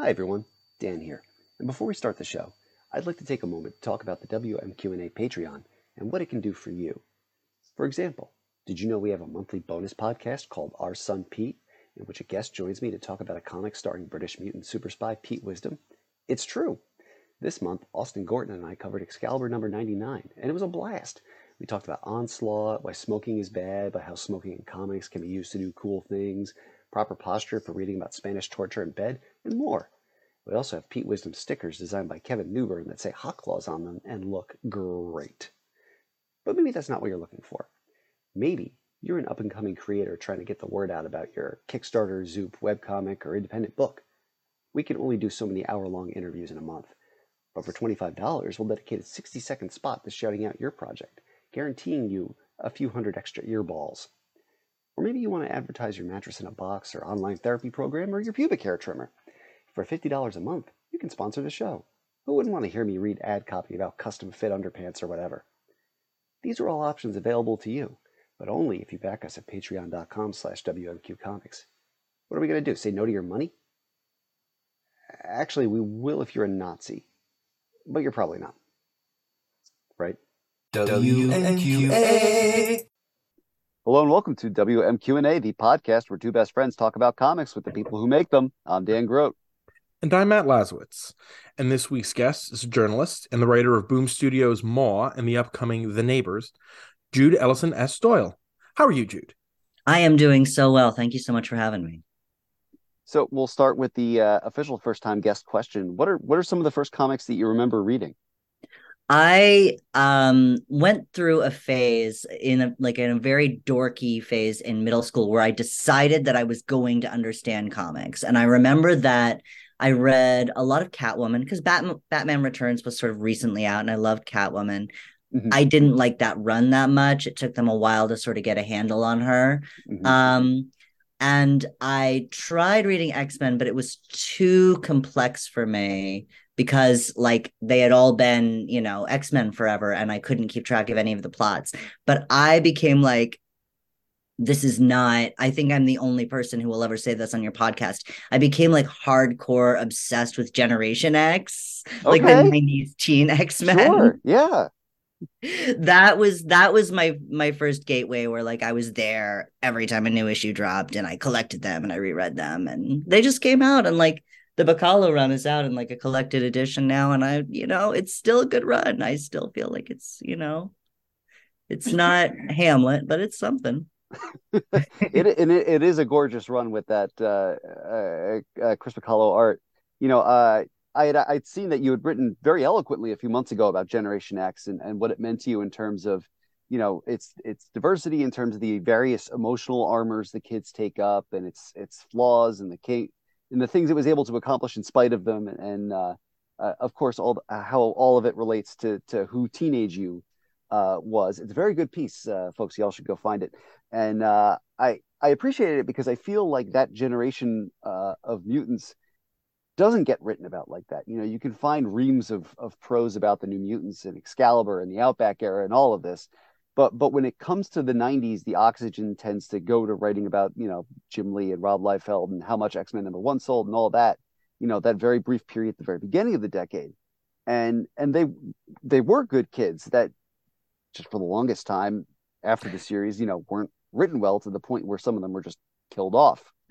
Hi everyone, Dan here. And before we start the show, I'd like to take a moment to talk about the WMQ&A Patreon and what it can do for you. For example, did you know we have a monthly bonus podcast called Our Son Pete, in which a guest joins me to talk about a comic starring British mutant super spy Pete Wisdom? It's true. This month, Austin Gorton and I covered Excalibur number 99, and it was a blast. We talked about Onslaught, why smoking is bad, about how smoking in comics can be used to do cool things, proper posture for reading about Spanish torture in bed, and more. We also have Pete Wisdom stickers designed by Kevin Newburn that say Hot Claws on them and look great. But maybe that's not what you're looking for. Maybe you're an up and coming creator trying to get the word out about your Kickstarter, Zoop, webcomic, or independent book. We can only do so many hour long interviews in a month. But for $25, we'll dedicate a 60 second spot to shouting out your project, guaranteeing you a few hundred extra earballs. Or maybe you want to advertise your mattress in a box or online therapy program or your pubic hair trimmer. For $50 a month, you can sponsor the show. Who wouldn't want to hear me read ad copy about custom fit underpants or whatever? These are all options available to you, but only if you back us at patreon.com slash wmqcomics. What are we going to do, say no to your money? Actually, we will if you're a Nazi, but you're probably not. Right? WMQA. Hello and welcome to WMQ&A, the podcast where two best friends talk about comics with the people who make them. I'm Dan Grote. And I'm Matt Lazorwitz. And this week's guest is a journalist and the writer of Boom Studios' Maw and the upcoming The Neighbors, Jude Ellison S. Doyle. How are you, Jude? I am doing so well. Thank you so much for having me. So we'll start with the uh, official first-time guest question. What are what are some of the first comics that you remember reading? I um went through a phase in a like in a very dorky phase in middle school where I decided that I was going to understand comics. And I remember that I read a lot of Catwoman because Batman Batman Returns was sort of recently out and I loved Catwoman. Mm-hmm. I didn't like that run that much. It took them a while to sort of get a handle on her. Mm-hmm. Um and I tried reading X-Men but it was too complex for me because like they had all been, you know, X-Men forever and I couldn't keep track of any of the plots. But I became like this is not i think i'm the only person who will ever say this on your podcast i became like hardcore obsessed with generation x okay. like the 90s teen x-men sure. yeah that was that was my my first gateway where like i was there every time a new issue dropped and i collected them and i reread them and they just came out and like the Bachalo run is out in like a collected edition now, and I, you know, it's still a good run. I still feel like it's, you know, it's not Hamlet, but it's something. it, and it, it is a gorgeous run with that uh, uh, uh, Chris Bachalo art. You know, uh, I had I'd seen that you had written very eloquently a few months ago about Generation X and, and what it meant to you in terms of, you know, its its diversity in terms of the various emotional armors the kids take up and its its flaws and the and the things it was able to accomplish in spite of them, and uh, uh, of course, all uh, how all of it relates to to who teenage you uh, was. It's a very good piece, uh, folks. Y'all should go find it. And I I appreciated it because I feel like that generation of mutants doesn't get written about like that. You know, you can find reams of of prose about the New Mutants and Excalibur and the Outback era and all of this, but but when it comes to the 90s the oxygen tends to go to writing about you know jim lee and rob liefeld and how much x-men number one sold and all that you know that very brief period at the very beginning of the decade. And and they they were good kids that just for the longest time after the series you know weren't written well to the point where some of them were just killed off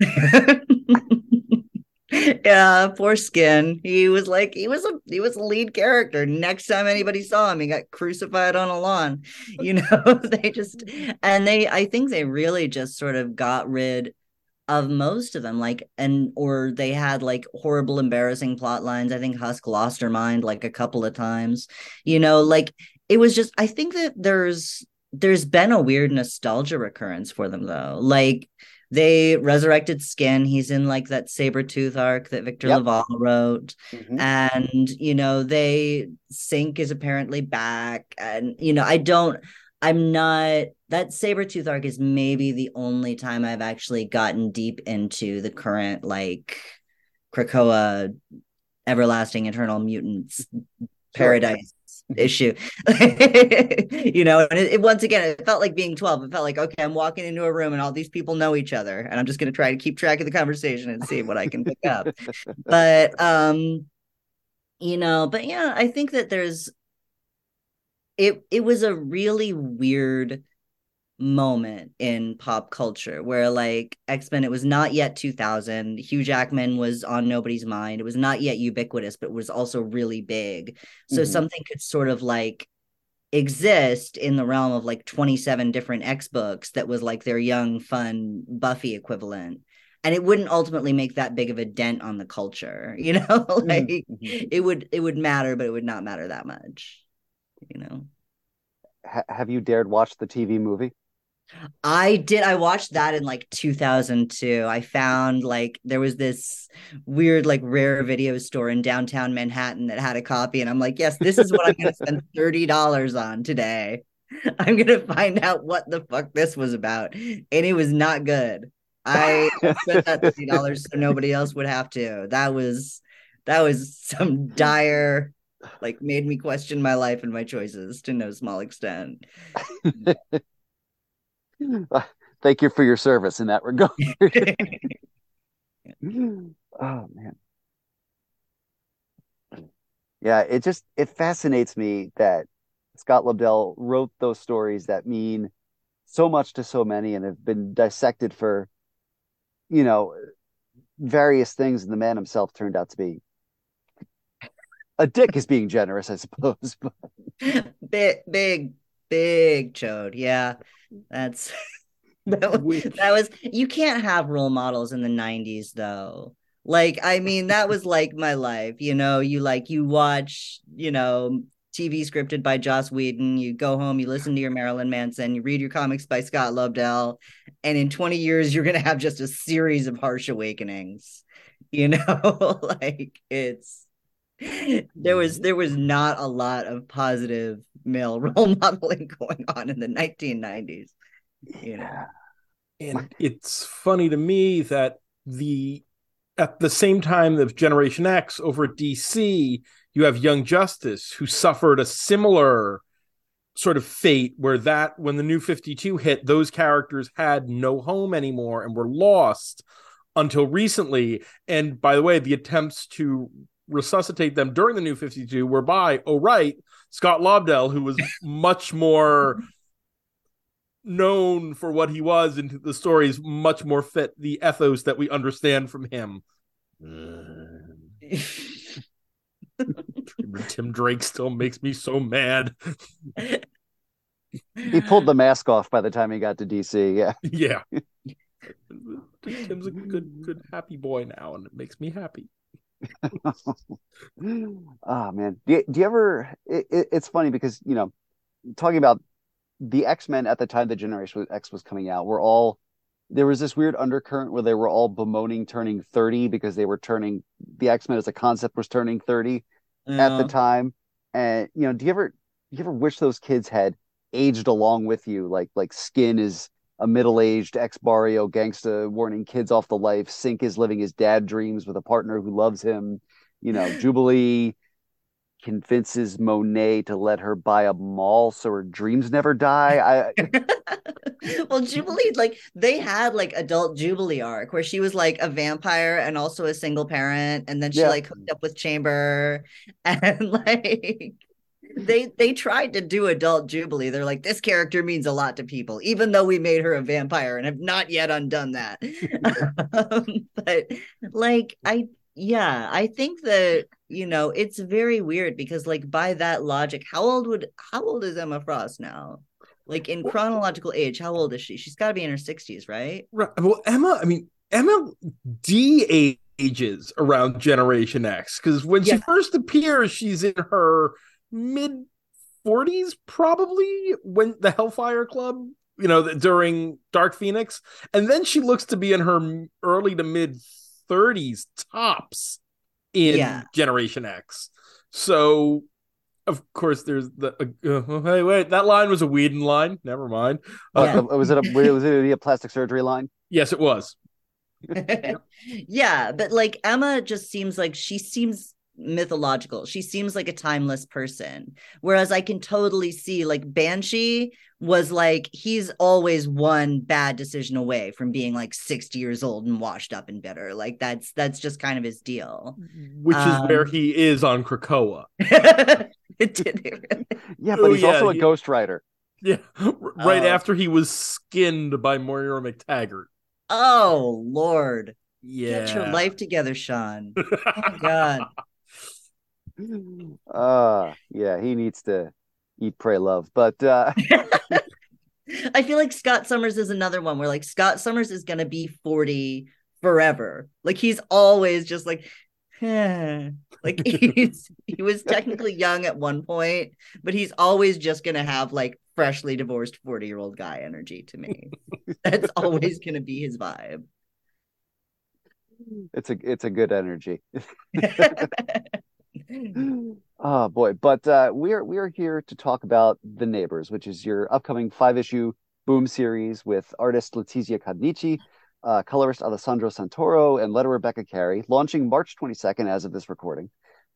yeah, poor Skin. He was like he was a he was a lead character. Next time anybody saw him, he got crucified on a lawn. You know, they just and they I think they really just sort of got rid of most of them like and or they had like horrible embarrassing plot lines i think husk lost her mind like a couple of times you know like it was just i think that there's there's been a weird nostalgia recurrence for them though like they resurrected Skin. He's in like that Sabretooth arc that Victor yep. LaValle wrote. Mm-hmm. And, you know, they Synch is apparently back. And, you know, I don't, I'm not, that Sabretooth arc is maybe the only time I've actually gotten deep into the current like Krakoa everlasting eternal mutants paradise issue. You know and it, it, once again it felt like being 12 it felt like okay i'm walking into a room and all these people know each other and i'm just going to try to keep track of the conversation and see what i can pick up. But um you know but yeah i think that there's it it was a really weird moment in pop culture where like X-Men it was not yet 2000 Hugh Jackman was on nobody's mind. It was not yet ubiquitous but was also really big. So mm-hmm. something could sort of like exist in the realm of like 27 different X books that was like their young fun Buffy equivalent. And it wouldn't ultimately make that big of a dent on the culture you know? Like mm-hmm. it would it would matter but it would not matter that much you know? Have you dared watch the TV movie I did. I watched that in like 2002. I found like there was this weird, like rare video store in downtown Manhattan that had a copy. And I'm like, yes, this is what I'm going to spend $30 on today. I'm going to find out what the fuck this was about. And it was not good. I spent that $30 so nobody else would have to. That was, that was some dire, like made me question my life and my choices to no small extent. Thank you for your service in that regard. oh man. Yeah, it just it fascinates me that Scott Lobdell wrote those stories that mean so much to so many and have been dissected for you know various things and the man himself turned out to be a dick is being generous i suppose but... big big big chode yeah that's that was, that was you can't have role models in the 90s though. Like I mean that was like my life, you know, you like you watch, you know, TV scripted by Joss Whedon, you go home, you listen to your Marilyn Manson, you read your comics by Scott Lobdell, and in 20 years you're going to have just a series of harsh awakenings. You know, like it's there was mm-hmm. there was not a lot of positive male role modeling going on in the 1990s you know. And it's funny to me that the at the same time of generation x over at dc you have young justice who suffered a similar sort of fate where that when the new 52 hit those characters had no home anymore and were lost until recently. And by the way the attempts to resuscitate them during the new 52 whereby oh right scott lobdell who was much more known for what he was and the stories much more fit the ethos that we understand from him. Tim drake still makes me so mad. He pulled the mask off by the time he got to dc yeah. Yeah. Tim's a good good happy boy now and it makes me happy oh man. Do you, do you ever it, it, it's funny because you know talking about the x-men at the time the generation x was coming out were all there was this weird undercurrent where they were all bemoaning turning 30 because they were turning the x-men as a concept was turning 30 yeah. at the time. And you know do you ever do you ever wish those kids had aged along with you? Like like skin is a middle-aged ex-barrio gangsta warning kids off the life. Synch is living his dad dreams with a partner who loves him. You know, Jubilee convinces Monet to let her buy a mall so her dreams never die. I well, Jubilee, like they had like adult Jubilee arc where she was like a vampire and also a single parent, and then she yeah. like hooked up with Chamber and like they they tried to do adult Jubilee. They're like, this character means a lot to people, even though we made her a vampire and have not yet undone that. um, but like, I yeah, I think that you know it's very weird because like by that logic, how old would how old is Emma Frost now? Like in chronological age, how old is she? She's got to be in her sixties, right? Right. Well, Emma, I mean, Emma D ages around Generation X because when yeah. she first appears, she's in her mid 40s probably when the Hellfire Club, you know, during Dark Phoenix, and then she looks to be in her early to mid 30s tops in yeah. Generation X. So of course, there's the uh, uh, hey wait that line was a Whedon line. Never mind. Uh, yeah. was it a was it a plastic surgery line? Yes, it was. yeah, but like Emma just seems like she seems mythological. She seems like a timeless person. Whereas I can totally see like Banshee was like he's always one bad decision away from being like 60 years old and washed up and bitter. Like that's that's just kind of his deal. Which is Um, where he is on Krakoa. it did. Yeah, but Oh, he's yeah, also a he- Ghost Rider. Yeah, right Oh. after he was skinned by Moira MacTaggert. Oh Lord. Yeah. Get your life together, Sean. Oh god. Uh yeah, he needs to eat, pray, love. But uh I feel like Scott Summers is another one where like Scott Summers is gonna be 40 forever. Like he's always just like like he's he was technically young at one point, but he's always just gonna have like freshly divorced 40 year old guy energy to me. That's always gonna be his vibe. it's a it's a good energy. Oh boy, but uh, we're we're here to talk about The Neighbors, which is your upcoming five issue boom series with artist Letizia Cadonici, uh, colorist Alessandro Santoro, and letterer Rebecca Carey, launching March 22nd as of this recording.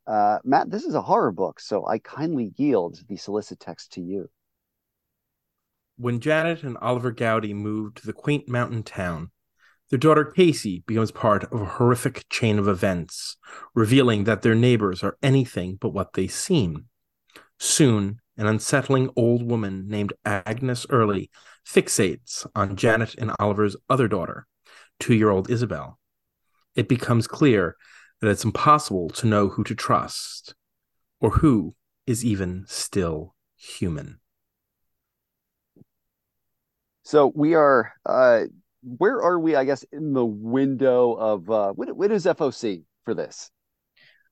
Uh, Matt, this is a horror book, so I kindly yield the solicit text to you. When Janet and Oliver Gowdy moved to the quaint mountain town, their daughter Casey becomes part of a horrific chain of events, revealing that their neighbors are anything but what they seem. Soon, an unsettling old woman named Agnes Early fixates on Janet and Oliver's other daughter, two year old Isabel. It becomes clear that it's impossible to know who to trust, or who is even still human. So we are, uh, where are we? I guess in the window of uh, when, when is FOC for this?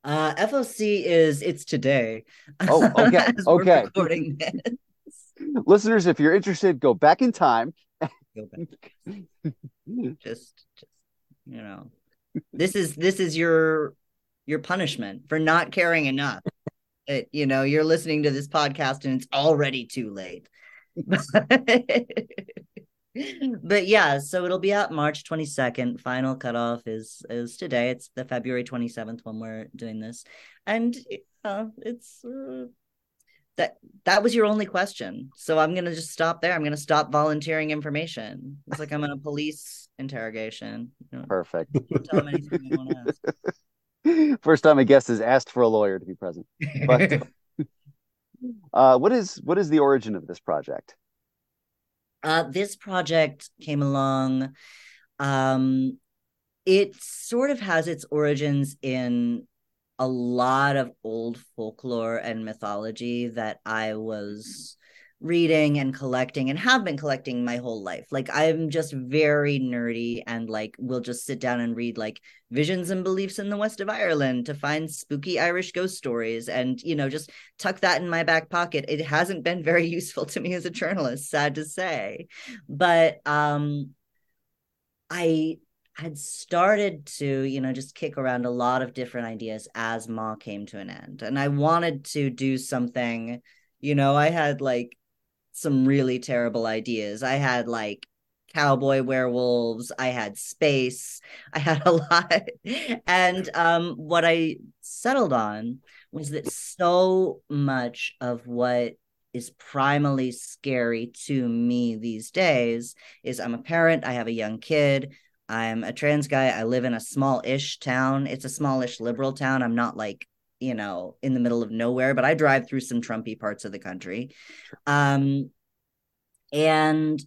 Uh FOC is it's today. Oh, okay, okay. recording this. Listeners, if you're interested, go back in time. Go back. just just you know this is this is your your punishment for not caring enough it, you know you're listening to this podcast and it's already too late but yeah so it'll be out march 22nd final cutoff is is today. It's the february 27th when we're doing this. And uh, it's uh, that that was your only question. So i'm gonna just stop there. I'm gonna stop volunteering information. It's like i'm in a police interrogation. You know, Perfect. tell them anything you want to ask. First time a guest has asked for a lawyer to be present. But uh, what is what is the origin of this project? Uh this project came along um it sort of has its origins in a lot of old folklore and mythology that I was reading and collecting and have been collecting my whole life. Like I'm just very nerdy and like will just sit down and read like visions and beliefs in the west of Ireland to find spooky Irish ghost stories and you know just tuck that in my back pocket. It hasn't been very useful to me as a journalist, sad to say. But um I had started to, you know, just kick around a lot of different ideas as Maw came to an end. And I wanted to do something, you know, I had like some really terrible ideas. I had like cowboy werewolves, I had space, I had a lot. And um what I settled on was that so much of what is primally scary to me these days is I'm a parent, I have a young kid, I'm a trans guy. I live in a small ish town. It's a smallish liberal town. I'm not like, you know, in the middle of nowhere, but I drive through some Trumpy parts of the country. Um, and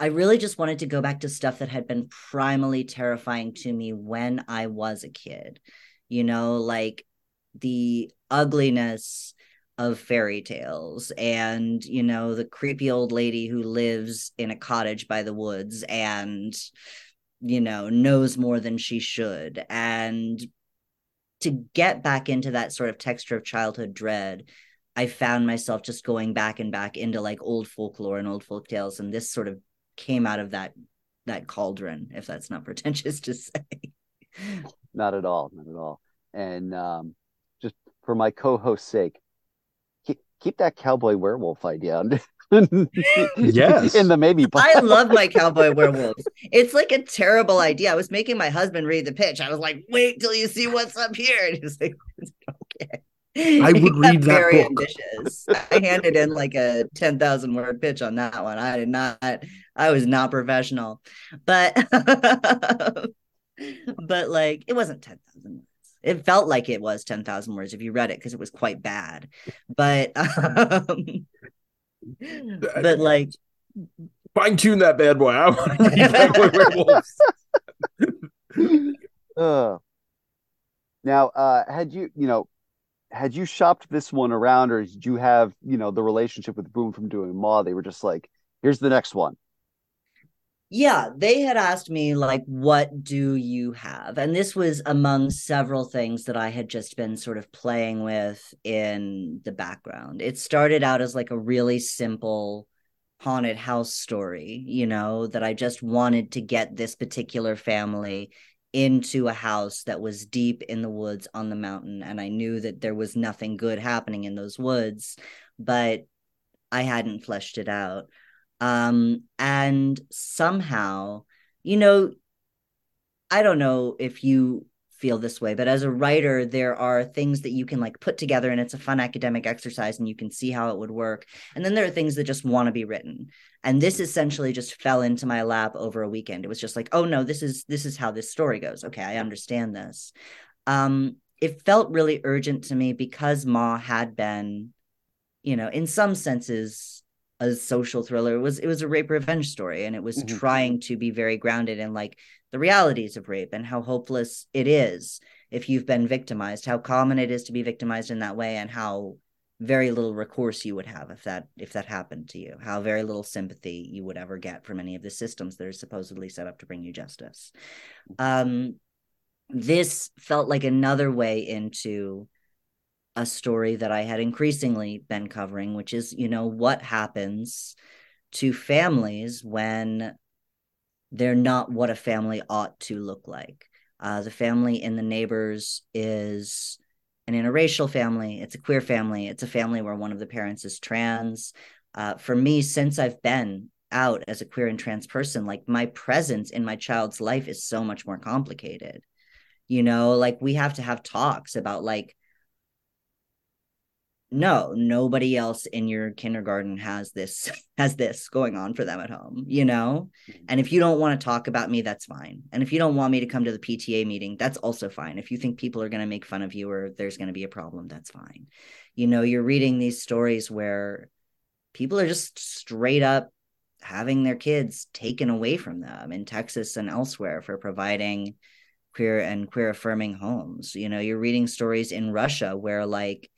I really just wanted to go back to stuff that had been primally terrifying to me when I was a kid, you know, like the ugliness of fairy tales and you know the creepy old lady who lives in a cottage by the woods and you know knows more than she should and to get back into that sort of texture of childhood dread i found myself just going back and back into like old folklore and old folk tales and this sort of came out of that that cauldron if that's not pretentious to say Not at all, not at all. And um, just for my co-host's sake, keep, keep that cowboy werewolf idea. Yes. in the maybe. I love my cowboy werewolves. It's like a terrible idea. I was making my husband read the pitch. I was like, wait till you see what's up here. And he's like, okay. I would read that very book. ambitious. I handed in like a 10,000 word pitch on that one. I did not, I was not professional, but, but like it wasn't 10,000 words. It felt like it was 10,000 words if you read it because it was quite bad. But, um, but like, Fine tune that bad boy. I want to read Vampire Werewolves. Uh, now, uh, had you, you know, had you shopped this one around, or did you have, you know, the relationship with Boom from doing Maw? They were just like, here's the next one. Yeah, they had asked me, like, what do you have? And this was among several things that I had just been sort of playing with in the background. It started out as like a really simple haunted house story, you know, that I just wanted to get this particular family into a house that was deep in the woods on the mountain. And I knew that there was nothing good happening in those woods, but I hadn't fleshed it out. Um, and somehow, you know, I don't know if you feel this way, but as a writer, there are things that you can like put together and it's a fun academic exercise and you can see how it would work. And then there are things that just want to be written. And this essentially just fell into my lap over a weekend. It was just like, oh no, this is this is how this story goes. Okay, I understand this. Um, it felt really urgent to me because Maw had been, you know, in some senses a social thriller. It was it was a rape revenge story, and it was mm-hmm. trying to be very grounded in like the realities of rape and how hopeless it is if you've been victimized, how common it is to be victimized in that way, and how very little recourse you would have if that if that happened to you how very little sympathy you would ever get from any of the systems that are supposedly set up to bring you justice um this felt like another way into a story that I had increasingly been covering, which is, you know, what happens to families when they're not what a family ought to look like. Uh, the family in the neighbors is an interracial family, it's a queer family, it's a family where one of the parents is trans. Uh, for me, since I've been out as a queer and trans person, like my presence in my child's life is so much more complicated. You know, like we have to have talks about like no nobody else in your kindergarten has this has this going on for them at home you know? And if you don't want to talk about me that's fine. And if you don't want me to come to the pta meeting that's also fine. If you think people are going to make fun of you or there's going to be a problem that's fine. You know you're reading these stories where people are just straight up having their kids taken away from them in texas and elsewhere for providing queer and queer affirming homes. You know you're reading stories in russia where like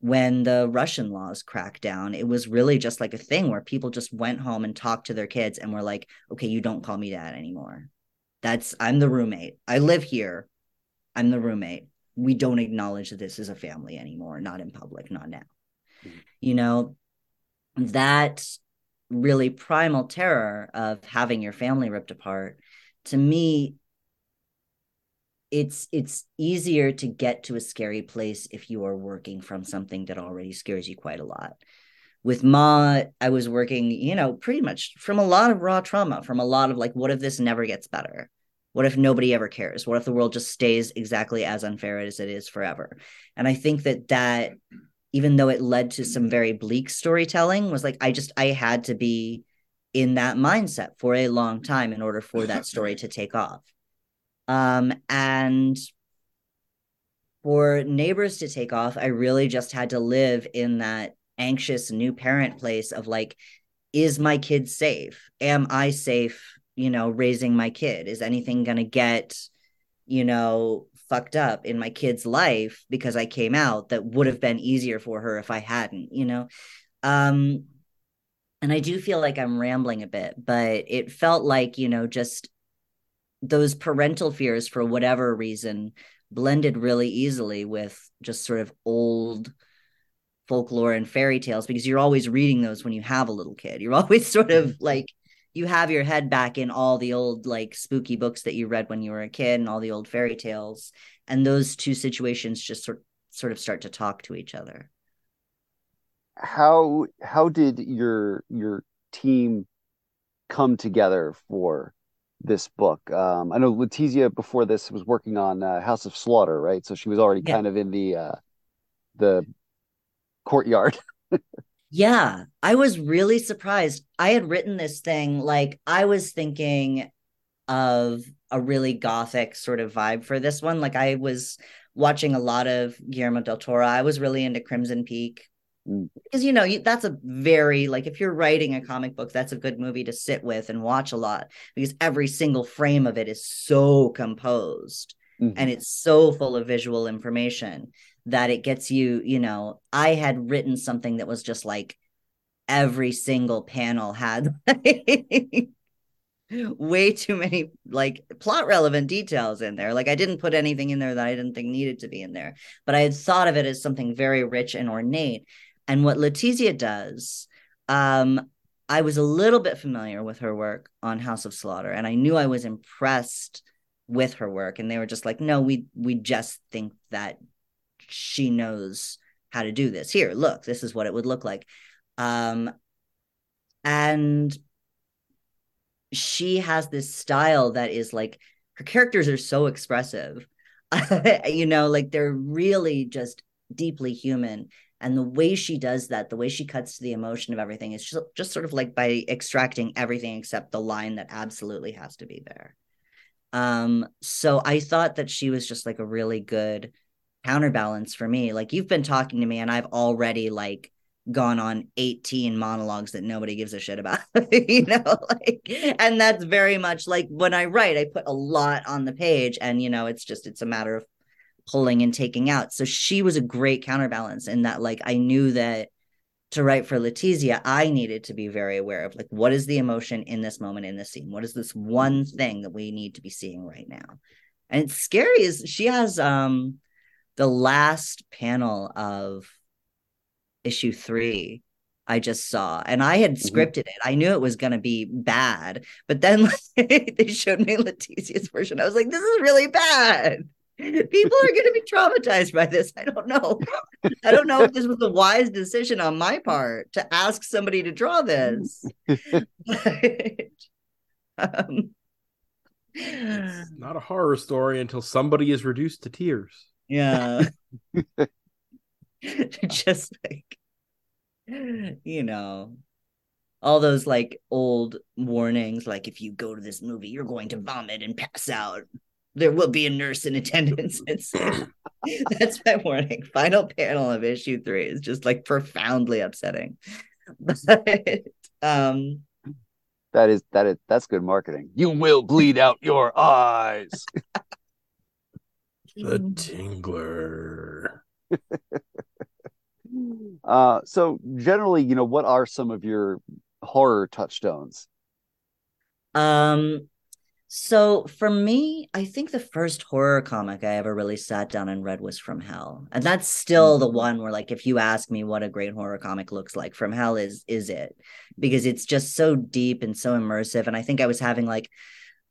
when the Russian laws cracked down, it was really just like a thing where people just went home and talked to their kids and were like, okay, you don't call me dad anymore. That's, I'm the roommate. I live here. I'm the roommate. We don't acknowledge that this is a family anymore, not in public, not now. Mm-hmm. You know, that really primal terror of having your family ripped apart to me it's it's easier to get to a scary place if you are working from something that already scares you quite a lot. With Maw i was working you know pretty much from a lot of raw trauma from a lot of like what if this never gets better? What if nobody ever cares? What if the world just stays exactly as unfair as it is forever? And i think that that even though it led to some very bleak storytelling was like i just i had to be in that mindset for a long time in order for that story to take off um, and for neighbors to take off, I really just had to live in that anxious new parent place of like, is my kid safe? Am I safe, you know, raising my kid? Is anything going to get, you know, fucked up in my kid's life because I came out that would have been easier for her if I hadn't, you know? Um, and I do feel like I'm rambling a bit, but it felt like, you know, just those parental fears for whatever reason blended really easily with just sort of old folklore and fairy tales because you're always reading those when you have a little kid. You're always sort of mm-hmm. like you have your head back in all the old like spooky books that you read when you were a kid and all the old fairy tales and those two situations just sort sort of start to talk to each other. How how did your your team come together for this book. Um, I know Letizia before this was working on uh, House of Slaughter, right? So she was already yeah. kind of in the uh, the courtyard. yeah, I was really surprised. I had written this thing like I was thinking of a really gothic sort of vibe for this one. Like I was watching a lot of Guillermo del Toro. I was really into Crimson Peak. Because you know you, that's a very like if you're writing a comic book that's a good movie to sit with and watch a lot because every single frame of it is so composed Mhm. and it's so full of visual information that it gets you you know i had written something that was just like every single panel had way too many like plot relevant details in there like i didn't put anything in there that i didn't think needed to be in there but i had thought of it as something very rich and ornate and what letizia does um i was a little bit familiar with her work on house of slaughter and i knew i was impressed with her work. And they were just like no we we just think that she knows how to do this. Here look this is what it would look like. Um and she has this style that is like her characters are so expressive. You know like they're really just deeply human and the way she does that the way she cuts to the emotion of everything is just, just sort of like by extracting everything except the line that absolutely has to be there. Um so i thought that she was just like a really good counterbalance for me. Like you've been talking to me and i've already like gone on 18 monologues that nobody gives a shit about you know like and that's very much like when i write i put a lot on the page and you know it's just it's a matter of pulling and taking out so she was a great counterbalance in that like i knew that to write for letizia i needed to be very aware of like what is the emotion in this moment in this scene what is this one thing that we need to be seeing right now and it's scary is she has um the last panel of issue three I just saw, and I had Mhm. scripted it. I knew it was going to be bad, but then they showed me Letizia's version. I was like, "This is really bad. People are going to be traumatized by this." I don't know. I don't know if this was a wise decision on my part to ask somebody to draw this. But, um, It's not a horror story until somebody is reduced to tears. yeah just like you know all those like old warnings like if you go to this movie you're going to vomit and pass out there will be a nurse in attendance that's my warning final panel of issue three is just like profoundly upsetting but um That is that is that's good marketing. You will bleed out your eyes. The Tingler. Uh, so generally, you know, what are some of your horror touchstones? Um, so for me, I think the first horror comic I ever really sat down and read was From Hell. And that's still the mm-hmm. one where like if you ask me what a great horror comic looks like, From Hell is is it. Because it's just so deep and so immersive. And I think I was having like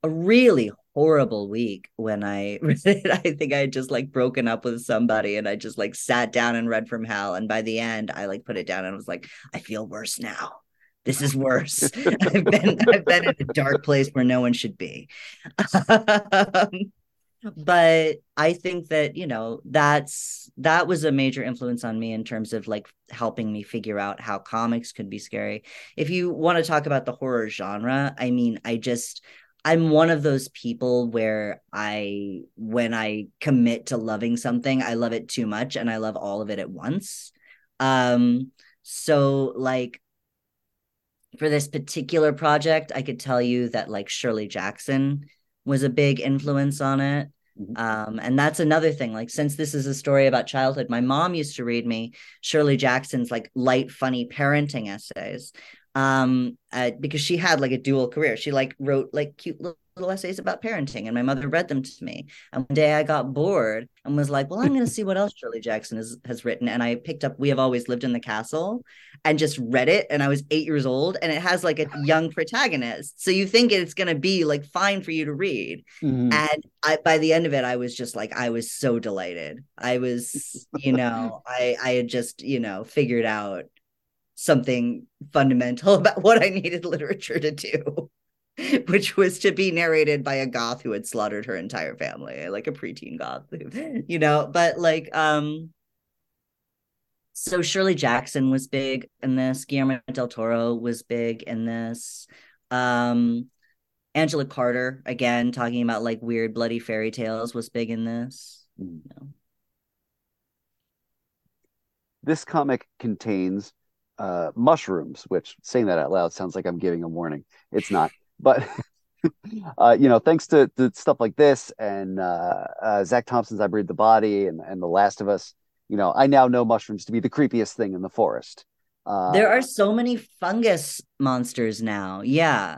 a really horrible week when I read it. I think I had just like broken up with somebody and I just like sat down and read From Hell. And by the end, I like put it down and was like, I feel worse now. This is worse. I've been I've been in a dark place where no one should be. Um, but I think that, you know, that's that was a major influence on me in terms of like helping me figure out how comics could be scary. If you want to talk about the horror genre, I mean, I just I'm one of those people where I when I commit to loving something, I love it too much and I love all of it at once. Um so like for this particular project, I could tell you that like Shirley Jackson was a big influence on it. Mhm. Um, and that's another thing. Like, since this is a story about childhood, my mom used to read me Shirley Jackson's like light, funny parenting essays. Um, uh, because she had like a dual career. She like wrote like cute little, little essays about parenting, and my mother read them to me. And one day I got bored and was like, "Well, I'm going to see what else Shirley Jackson has has written." And I picked up "We Have Always Lived in the Castle," and just read it. And I was eight years old, and it has like a young protagonist, so you think it's going to be like fine for you to read. Mhm. And I, by the end of it, I was just like, I was so delighted. I was, you know, I I had just, you know, figured out something fundamental about what I needed literature to do, which was to be narrated by a goth who had slaughtered her entire family, like a preteen goth, you know. But like, um, So Shirley Jackson was big in this. Guillermo del Toro was big in this. Um, Angela Carter, again, talking about like weird bloody fairy tales, was big in this. Mm. This comic contains uh, mushrooms, which saying that out loud sounds like I'm giving a warning. It's not, but uh, you know, thanks to, to, stuff like this and uh, uh, Zach Thompson's I Breathe the Body and, and The Last of Us, you know, I now know mushrooms to be the creepiest thing in the forest. Uh, there are so many fungus monsters now. Yeah.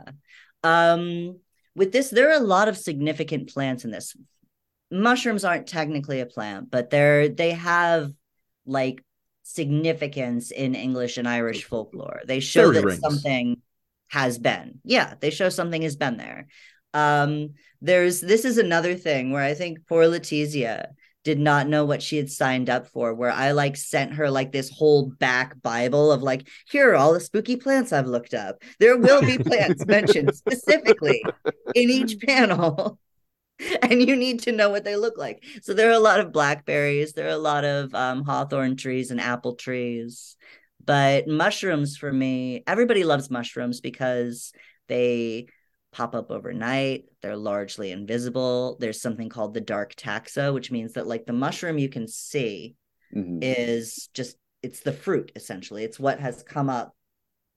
Um, with this, there are a lot of significant plants in this. Mushrooms aren't technically a plant, but they're they have like significance in English and Irish folklore. They show Fairy that rings. something has been. Yeah, they show something has been there. Um, there's this is another thing where I think poor Letizia did not know what she had signed up for where i like sent her like this whole back bible of like here are all the spooky plants i've looked up there will be plants mentioned specifically in each panel and you need to know what they look like so there are a lot of blackberries there are a lot of um, hawthorn trees and apple trees but mushrooms for me everybody loves mushrooms because they pop up overnight. They're largely invisible. There's something called the dark taxa, which means that like the mushroom you can see mm-hmm. is just it's the fruit essentially. It's what has come up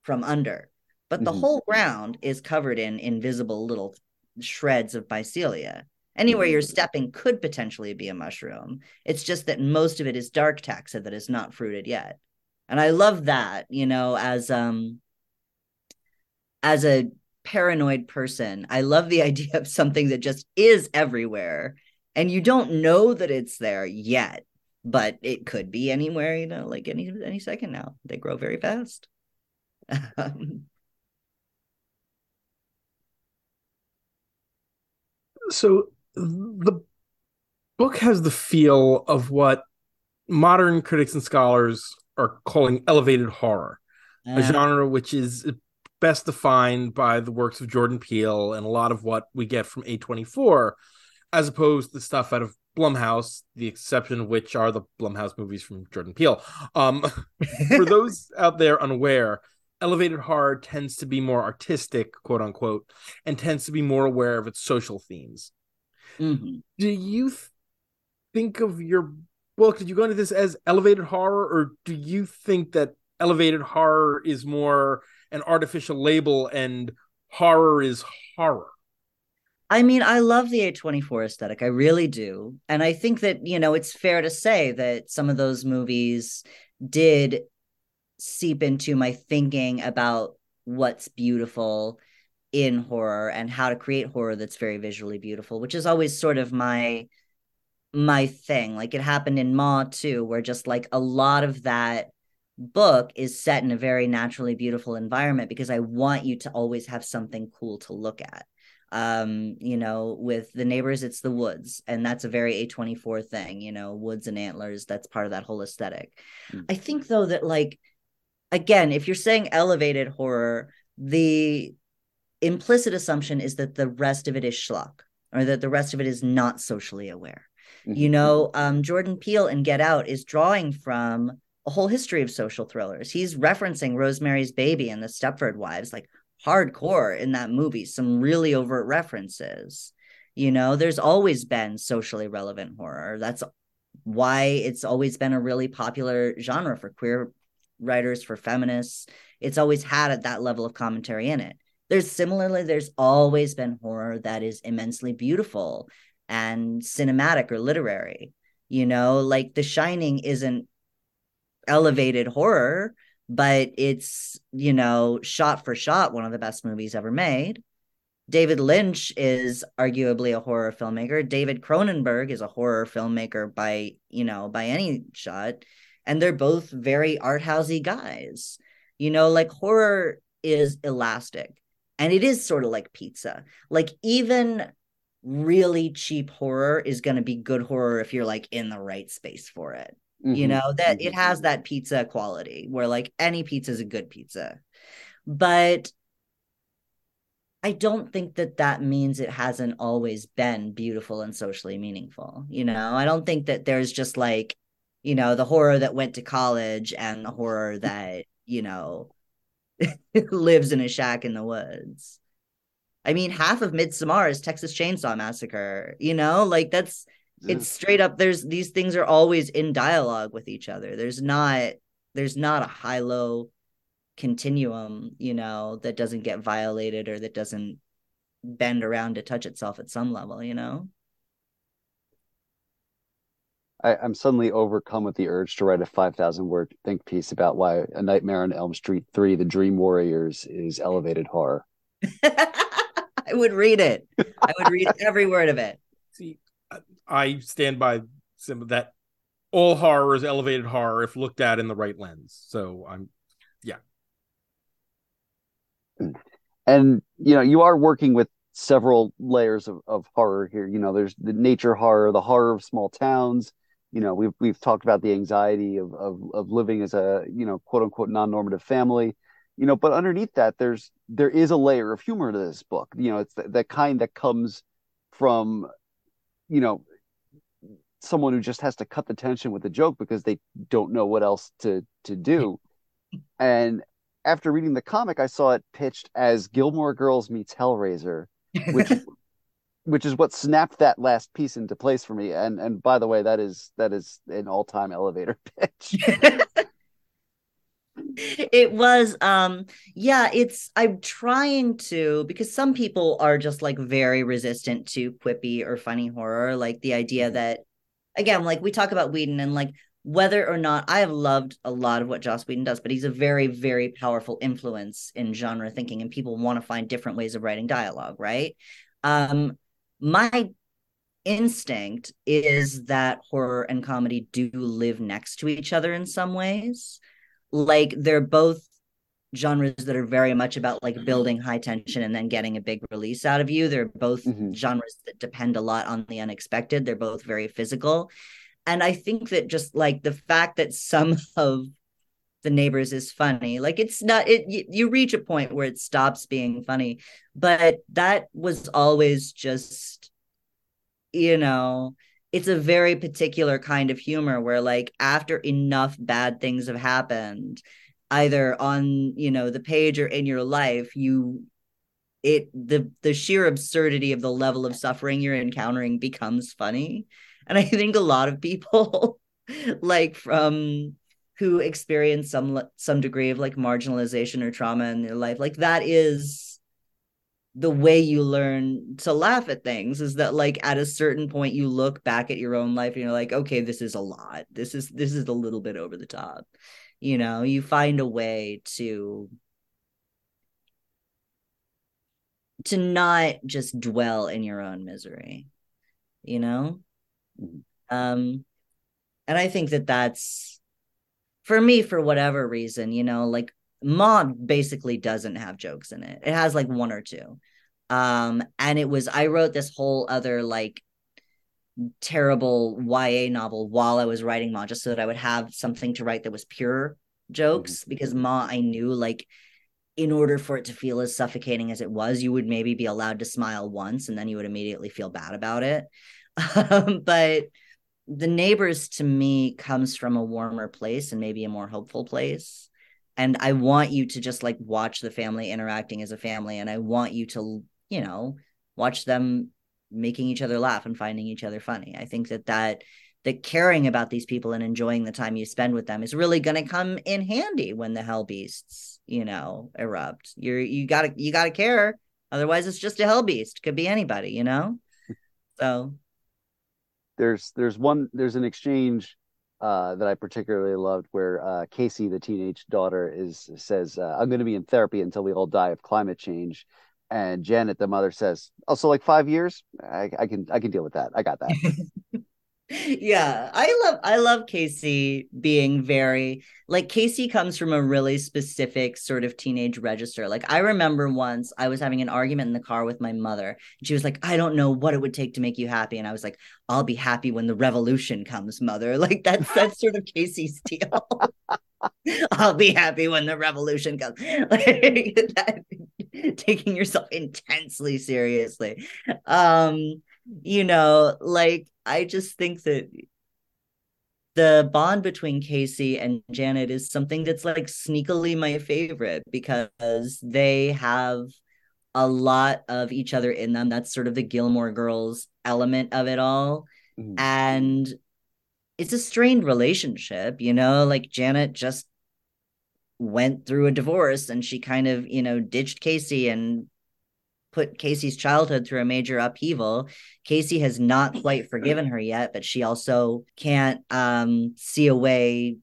from under. But the mm-hmm. whole ground is covered in invisible little shreds of mycelia. Anywhere mm-hmm. you're stepping could potentially be a mushroom. It's just that most of it is dark taxa that is not fruited yet. And I love that, you know, as um as a paranoid person. I love the idea of something that just is everywhere and you don't know that it's there yet, but it could be anywhere, you know, like any any second now. They grow very fast. so the book has the feel of what modern critics and scholars are calling elevated horror, uh, a genre which is best defined by the works of Jordan Peele and a lot of what we get from A24, as opposed to stuff out of Blumhouse, the exception of which are the Blumhouse movies from Jordan Peele. Um, for those out there unaware, elevated horror tends to be more artistic, quote unquote, and tends to be more aware of its social themes. Mm-hmm. Do you th- think of your book? Did you go into this as elevated horror, or do you think that elevated horror is more an artificial label and horror is horror. I mean, I love the A24 aesthetic. I really do. And I think that, you know, it's fair to say that some of those movies did seep into my thinking about what's beautiful in horror and how to create horror that's very visually beautiful, which is always sort of my my thing. Like it happened in Maw too, where just like a lot of that book is set in a very naturally beautiful environment because I want you to always have something cool to look at. Um, you know, with the neighbors, it's the woods, and that's a very A24 thing, you know, woods and antlers, that's part of that whole aesthetic. Mm. I think though that like again, if you're saying elevated horror, the implicit assumption is that the rest of it is schlock or that the rest of it is not socially aware. Mm-hmm. You know, um, Jordan Peele and Get Out is drawing from a whole history of social thrillers. He's referencing Rosemary's Baby and the Stepford Wives, like hardcore in that movie, some really overt references. You know, there's always been socially relevant horror. That's why it's always been a really popular genre for queer writers, for feminists. It's always had at that level of commentary in it. There's similarly, there's always been horror that is immensely beautiful and cinematic or literary. You know, like The Shining isn't elevated horror, but it's, you know, shot for shot, one of the best movies ever made. David Lynch is arguably a horror filmmaker. David Cronenberg is a horror filmmaker by, you know, by any shot. And they're both very art housey guys. You know, like horror is elastic and it is sort of like pizza. Like even really cheap horror is going to be good horror if you're like in the right space for it. Mm-hmm. You know, that mm-hmm. it has that pizza quality where like any pizza is a good pizza. But I don't think that that means it hasn't always been beautiful and socially meaningful. You know, I don't think that there's just like you know the horror that went to college and the horror that you know lives in a shack in the woods i mean half of midsommar is texas chainsaw massacre you know? Like that's it's straight up there's these things are always in dialogue with each other. There's not there's not a high low continuum you know that doesn't get violated or that doesn't bend around to touch itself at some level you know? I, am suddenly overcome with the urge to write a 5,000 word think piece about why A Nightmare on Elm Street 3, The Dream Warriors, is elevated horror. I would read it. I would read every word of it. See, I stand by some that all horror is elevated horror if looked at in the right lens. So I'm, yeah. And, you know, you are working with several layers of, of horror here. You know, there's the nature horror, the horror of small towns. You know, we've we've talked about the anxiety of of of living as a you know quote unquote non-normative family. You know, but underneath that, there's there is a layer of humor to this book. You know, it's the, the kind that comes from, you know, someone who just has to cut the tension with a joke because they don't know what else to to do. And after reading the comic, I saw it pitched as Gilmore Girls meets Hellraiser, which which is what snapped that last piece into place for me. And and by the way, that is that is an all time elevator pitch. it was um yeah it's i'm trying to because some people are just like very resistant to quippy or funny horror like the idea mm-hmm. that again like we talk about whedon and like whether or not I have loved a lot of what Joss Whedon does, but he's a very, very powerful influence in genre thinking, and people want to find different ways of writing dialogue, right? Um, my instinct is that horror and comedy do live next to each other in some ways. Like they're both genres that are very much about like building high tension and then getting a big release out of you. They're both mm-hmm. genres that depend a lot on the unexpected. They're both very physical. And I think that just like the fact that some of the neighbors is funny like it's not it you, you reach a point where it stops being funny but that was always just you know it's a very particular kind of humor where like after enough bad things have happened either on you know the page or in your life you it the the sheer absurdity of the level of suffering you're encountering becomes funny. And i think a lot of people like from who experience some some degree of like marginalization or trauma in their life like that is the way you learn to laugh at things is that like at a certain point you look back at your own life and you're like okay this is a lot. This is this is a little bit over the top. You know you find a way to to not just dwell in your own misery you know? Mm-hmm. um and i think that that's for me for whatever reason you know like Maw basically doesn't have jokes in it. It has like one or two. Um and it was i wrote this whole other like terrible ya novel while i was writing Maw just so that i would have something to write that was pure jokes mm-hmm. because Maw i knew like in order for it to feel as suffocating as it was you would maybe be allowed to smile once and then you would immediately feel bad about it. Um, but the neighbors to me comes from a warmer place and maybe a more hopeful place and i want you to just like watch the family interacting as a family and i want you to you know watch them making each other laugh and finding each other funny. I think that that that caring about these people and enjoying the time you spend with them is really going to come in handy when the hell beasts you know erupt. You're you gotta you gotta care otherwise it's just a hell beast. Could be anybody you know? So. There's there's one there's an exchange uh, that I particularly loved where uh, Casey, the teenage daughter, is says, uh, "I'm going to be in therapy until we all die of climate change," and Janet, the mother, says, "Oh, so like five years? I, I can I can deal with that. I got that." yeah i love i love casey being very like casey comes from a really specific sort of teenage register. Like i remember once i was having an argument in the car with my mother and she was like i don't know what it would take to make you happy and i was like i'll be happy when the revolution comes mother. Like that's that's sort of casey's deal. I'll be happy when the revolution comes. Like that, taking yourself intensely seriously. Um you know like I just think that the bond between Casey and Janet is something that's like sneakily my favorite because they have a lot of each other in them. That's sort of the Gilmore Girls element of it all. Mm-hmm. And it's a strained relationship, you know, like Janet just went through a divorce and she kind of, you know, ditched Casey and put Casey's childhood through a major upheaval. Casey has not quite forgiven her yet, but she also can't um, see a way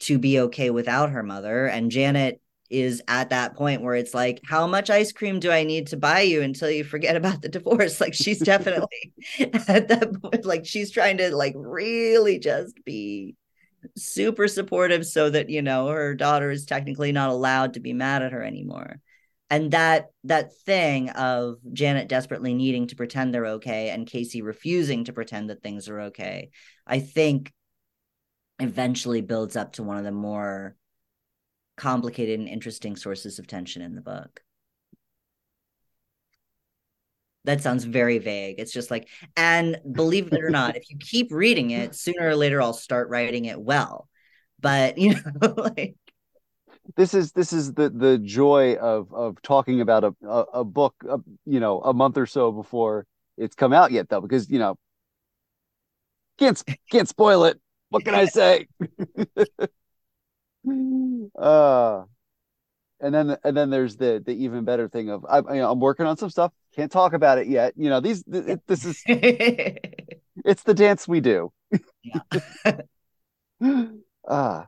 to be okay without her mother. And Janet is at that point where it's like, how much ice cream do I need to buy you until you forget about the divorce? Like she's definitely at that point, like she's trying to like really just be super supportive so that you know her daughter is technically not allowed to be mad at her anymore and that that thing of Janet desperately needing to pretend they're okay and Casey refusing to pretend that things are okay, I think eventually builds up to one of the more complicated and interesting sources of tension in the book. That sounds very vague. It's just like, and believe it or not, if you keep reading it, sooner or later I'll start writing it well. But you know, like this is this is the the joy of of talking about a a, a book uh, you know a month or so before it's come out yet though because you know can't can't spoil it. What can i say? Uh and then and then there's the the even better thing of I, you know, I'm working on some stuff. Can't talk about it yet. You know these it, this is it's the dance we do. Yeah. Uh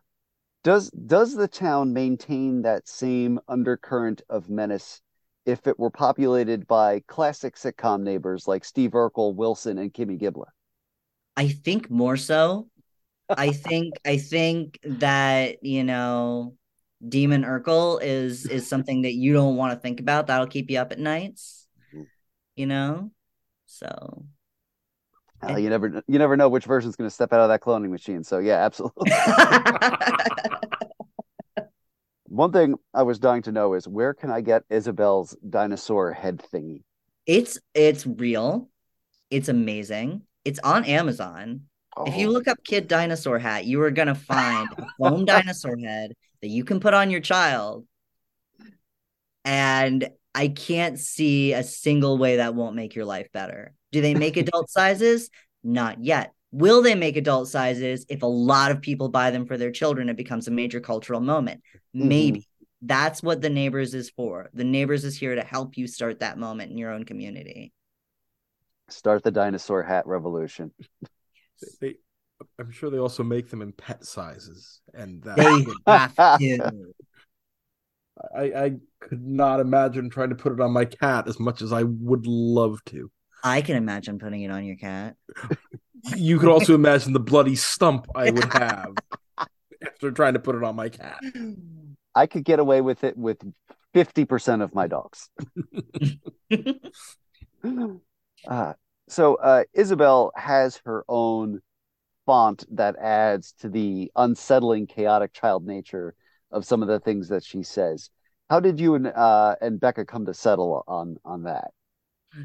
does does the town maintain that same undercurrent of menace if it were populated by classic sitcom neighbors like Steve Urkel, Wilson, and Kimmy Gibbler? I think more so. I think I think that you know Demon Urkel is is something that you don't want to think about. That'll keep you up at nights. Mm-hmm. You know, so uh, you never you never know which version's going to step out of that cloning machine. So yeah, absolutely. One thing I was dying to know is where can I get Isabel's dinosaur head thingy? It's it's real. It's amazing. It's on Amazon. Oh. If you oh. look up kid dinosaur hat, you are gonna find a foam dinosaur head that you can put on your child. And I can't see a single way that won't make your life better. Do they make adult sizes? Not yet. Will they make adult sizes if a lot of people buy them for their children? It becomes a major cultural moment. Mm-hmm. Maybe that's what the neighbors is for. The neighbors is here to help you start that moment in your own community. Start the dinosaur hat revolution. They, I'm sure they also make them in pet sizes, and that they have to. I, I could not imagine trying to put it on my cat as much as I would love to. I can imagine putting it on your cat. You could also imagine the bloody stump I would have after trying to put it on my cat. I could get away with it with 50% of my dogs. uh, so uh, Isabel has her own font that adds to the unsettling, chaotic child nature of some of the things that she says. How did you and uh, and Becca come to settle on on that?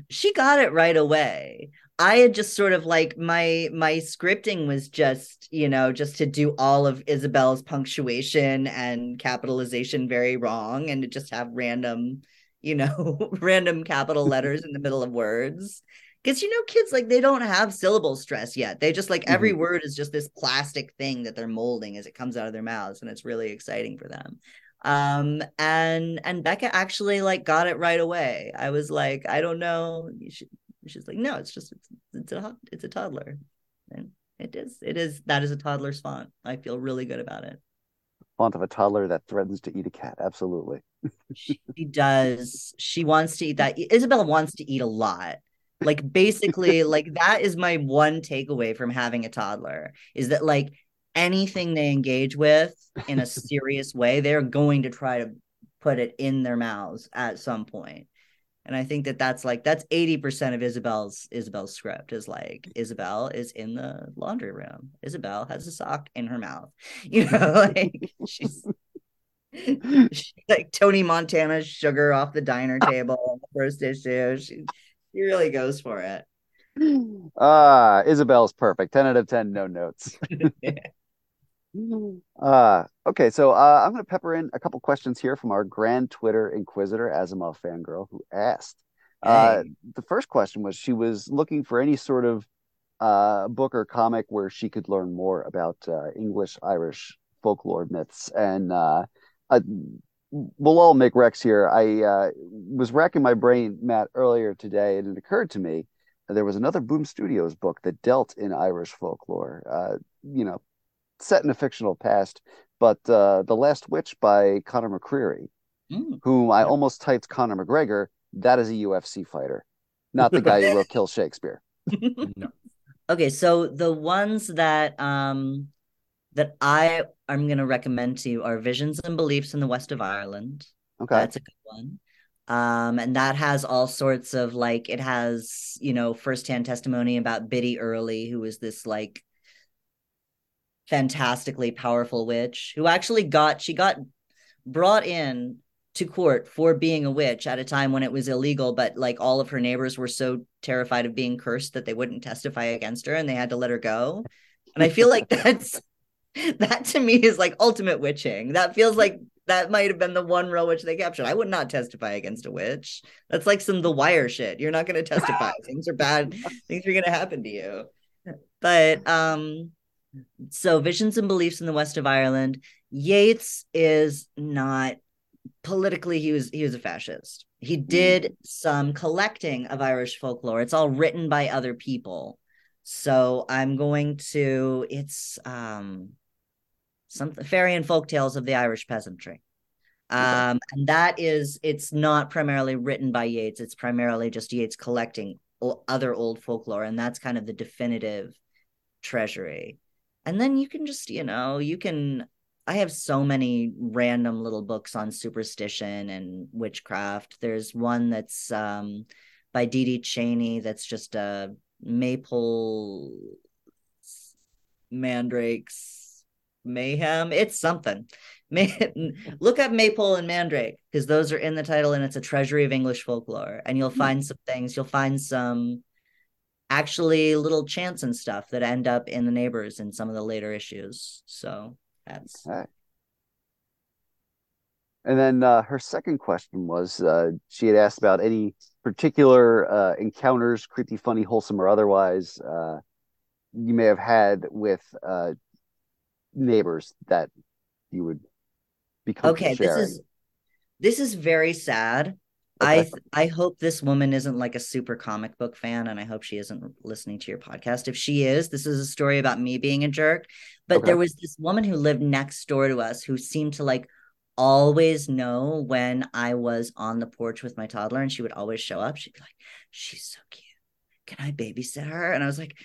She got it right away. I had just sort of like my my scripting was just, you know, just to do all of Isabel's punctuation and capitalization very wrong and to just have random, you know, random capital letters in the middle of words. Because you know, kids like they don't have syllable stress yet. They just like every mm-hmm. word is just this plastic thing that they're molding as it comes out of their mouths, and it's really exciting for them um and and becca actually like got it right away i was like i don't know she's like no it's just it's, it's a it's a toddler. And it is it is that is a toddler's font. I feel really good about it. Font of a toddler that threatens to eat a cat. Absolutely. She does. She wants to eat that. Isabel wants to eat a lot. Like basically like that is my one takeaway from having a toddler is that like anything they engage with in a serious way, they're going to try to put it in their mouths at some point. And I think that that's like that's 80% of Isabel's Isabel's script is like Isabel is in the laundry room. Isabel has a sock in her mouth. You know, like she's, she's like Tony Montana's sugar off the diner table on the first issue. She she really goes for it. uh Isabel's perfect. 10 out of 10, no notes. Uh okay, so uh, I'm gonna pepper in a couple questions here from our grand Twitter inquisitor, Asimov fangirl, who asked. Uh, the first question was she was looking for any sort of uh, book or comic where she could learn more about uh, English Irish folklore myths. And uh, I, we'll all make Rex here. I uh, was racking my brain, Matt, earlier today, and it occurred to me there was another Boom Studios book that dealt in Irish folklore. Uh, you know, set in a fictional past, but uh, The Last Witch by Conor McCreery, mm. whom I almost typed Conor McGregor. That is a UFC fighter, not the guy who will Kill Shakespeare. no. Okay, so the ones that um that I am going to recommend to you are Visions and Beliefs in the West of Ireland. Okay. That's a good one. Um, and that has all sorts of like, it has, you know, firsthand testimony about Biddy Early, who was this like fantastically powerful witch who actually got, she got brought in to court for being a witch at a time when it was illegal, but like all of her neighbors were so terrified of being cursed that they wouldn't testify against her and they had to let her go. And I feel like that's that to me is like ultimate witching. That feels like that might have been the one real witch they captured. I would not testify against a witch. That's like some the wire shit. You're not going to testify. Things are bad. Things are going to happen to you. But um so visions and beliefs in the west of Ireland, Yeats is not politically he was he was a fascist. He hmm. did some collecting of Irish folklore. It's all written by other people. So I'm going to it's um some fairy and folk tales of the Irish peasantry. Um, and that is, it's not primarily written by Yeats. It's primarily just Yeats collecting other old folklore, and that's kind of the definitive treasury. And then you can just, you know, you can. I have so many random little books on superstition and witchcraft. There's one that's um, by Dee Dee Cheney that's just a maple mandrakes mayhem. It's something. May- look up maple and Mandrake because those are in the title and it's a treasury of English folklore. And you'll hmm. find some things. You'll find some actually little chants and stuff that end up in the neighbors in some of the later issues. So that's. Okay. And then uh, her second question was uh, she had asked about any particular uh, encounters, creepy, funny, wholesome, or otherwise, uh, you may have had with uh, neighbors that you would become okay sharing. this is this is very sad. I i hope this woman isn't like a super comic book fan and i hope she isn't listening to your podcast if she is this is a story about me being a jerk but okay. there was this woman who lived next door to us who seemed to like always know when i was on the porch with my toddler and she would always show up she'd be like she's so cute can i babysit her and i was like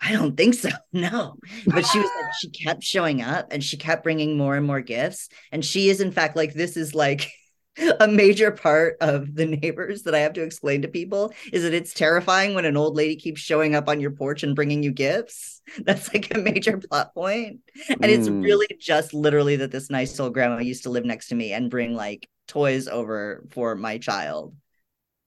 I don't think so. No. But she was like, she kept showing up and she kept bringing more and more gifts. And she is, in fact, like, this is like a major part of the neighbors that I have to explain to people is that it's terrifying when an old lady keeps showing up on your porch and bringing you gifts. That's like a major plot point. And mm. it's really just literally that this nice old grandma used to live next to me and bring like toys over for my child.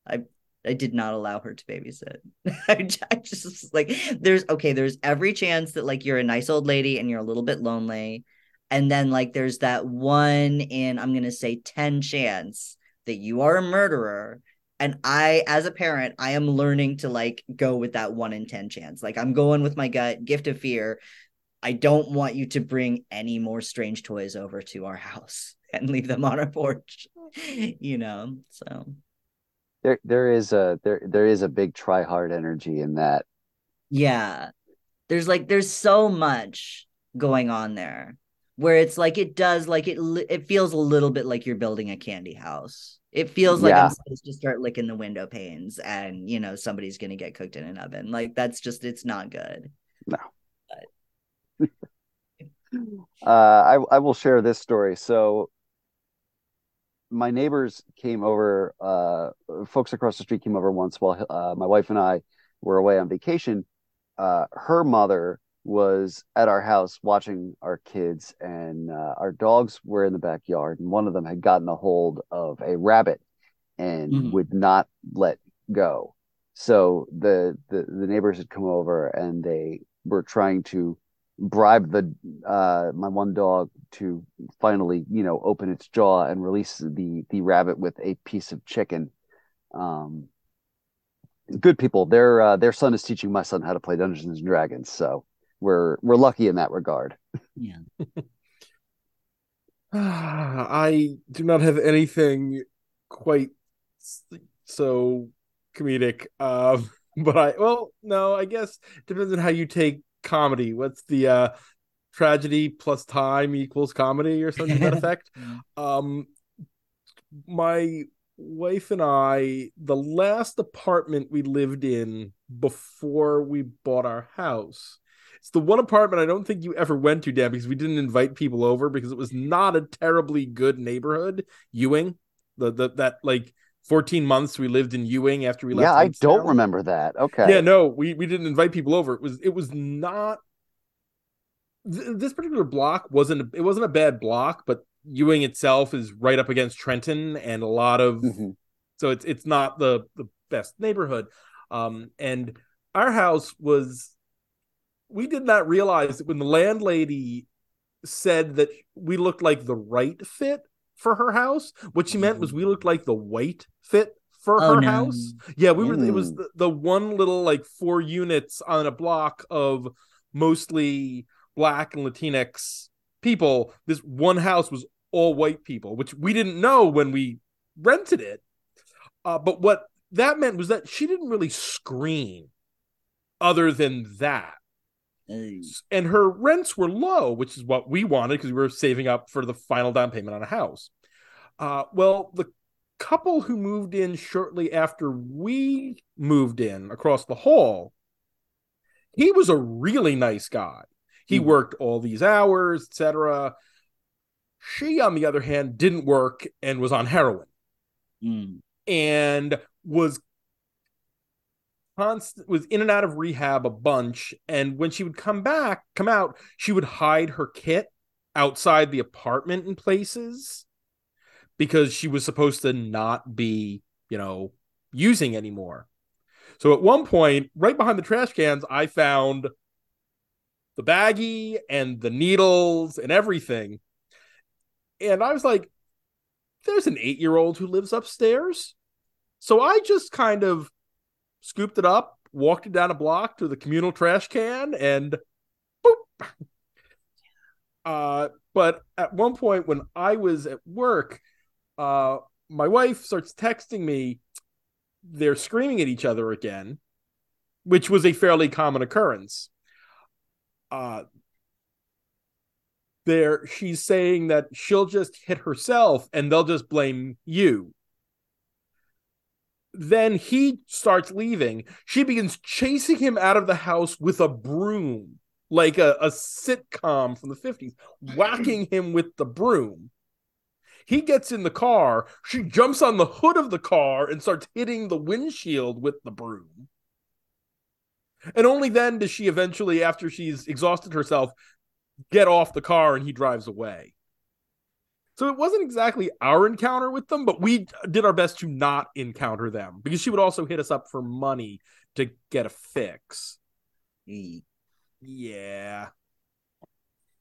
I I did not allow her to babysit. I, just like there's okay, there's every chance that like you're a nice old lady and you're a little bit lonely. And then like there's that one in I'm gonna say 10 chance that you are a murderer. And I, as a parent, I am learning to like go with that one in 10 chance. Like I'm going with my gut, gift of fear. I don't want you to bring any more strange toys over to our house and leave them on our porch, you know? So there there is a there there is a big try hard energy in that. Yeah. There's like there's so much going on there where it's like it does like it it feels a little bit like you're building a candy house. It feels like yeah. I'm supposed to start licking the window panes and you know somebody's going to get cooked in an oven. Like that's just it's not good. No. But... uh I I will share this story. So my neighbors came over. Uh, folks across the street came over once while uh, my wife and I were away on vacation. Uh, her mother was at our house watching our kids, and uh, our dogs were in the backyard. And one of them had gotten a hold of a rabbit and mm-hmm. would not let go. So the, the the neighbors had come over and they were trying to bribe the uh my one dog to finally you know open its jaw and release the the rabbit with a piece of chicken um good people their uh, their son is teaching my son how to play dungeons and dragons so we're we're lucky in that regard Yeah. I do not have anything quite so comedic. Um, but I well, no, I guess depends on how you take comedy. What's the uh tragedy plus time equals comedy or something to that effect? Um my wife and I, the last apartment we lived in before we bought our house. It's the one apartment I don't think you ever went to, Dan, because we didn't invite people over because it was not a terribly good neighborhood. Ewing, the, the that like 14 months we lived in Ewing after we left. yeah i don't remember that okay Yeah, no, we we didn't invite people over. It was it was not th- this particular block wasn't it wasn't a bad block, but Ewing itself is right up against Trenton and a lot of Mhm. so it's it's not the the best neighborhood. Um and our house was we did not realize that when the landlady said that we looked like the right fit for her house, what she meant was we looked like the white fit for Oh, her no. house. Yeah, we were. It was the, the one little like four units on a block of mostly black and Latinx people. This one house was all white people, which we didn't know when we rented it. Uh, but what that meant was that she didn't really scream, other than that. And her rents were low, which is what we wanted because we were saving up for the final down payment on a house. Uh, well, the couple who moved in shortly after we moved in across the hall, he was a really nice guy. He Hmm. worked all these hours, etc. She, on the other hand, didn't work and was on heroin mm, and was was in and out of rehab a bunch and when she would come back come out she would hide her kit outside the apartment in places because she was supposed to not be you know using anymore. So at one point right behind the trash cans i found the baggie and the needles and everything. And i was like there's an eight year old who lives upstairs. So I just kind of scooped it up, walked it down a block to the communal trash can, and boop. Uh, but at one point when I was at work, uh, my wife starts texting me. They're screaming at each other again, which was a fairly common occurrence. Uh, there, she's saying that she'll just hit herself and they'll just blame you then he starts leaving. She begins chasing him out of the house with a broom, like a, a sitcom from the 50s, whacking him with the broom. He gets in the car. She jumps on the hood of the car and starts hitting the windshield with the broom. And only then does she eventually, after she's exhausted herself, get off the car and he drives away. So it wasn't exactly our encounter with them, but we did our best to not encounter them because she would also hit us up for money to get a fix. e- Yeah.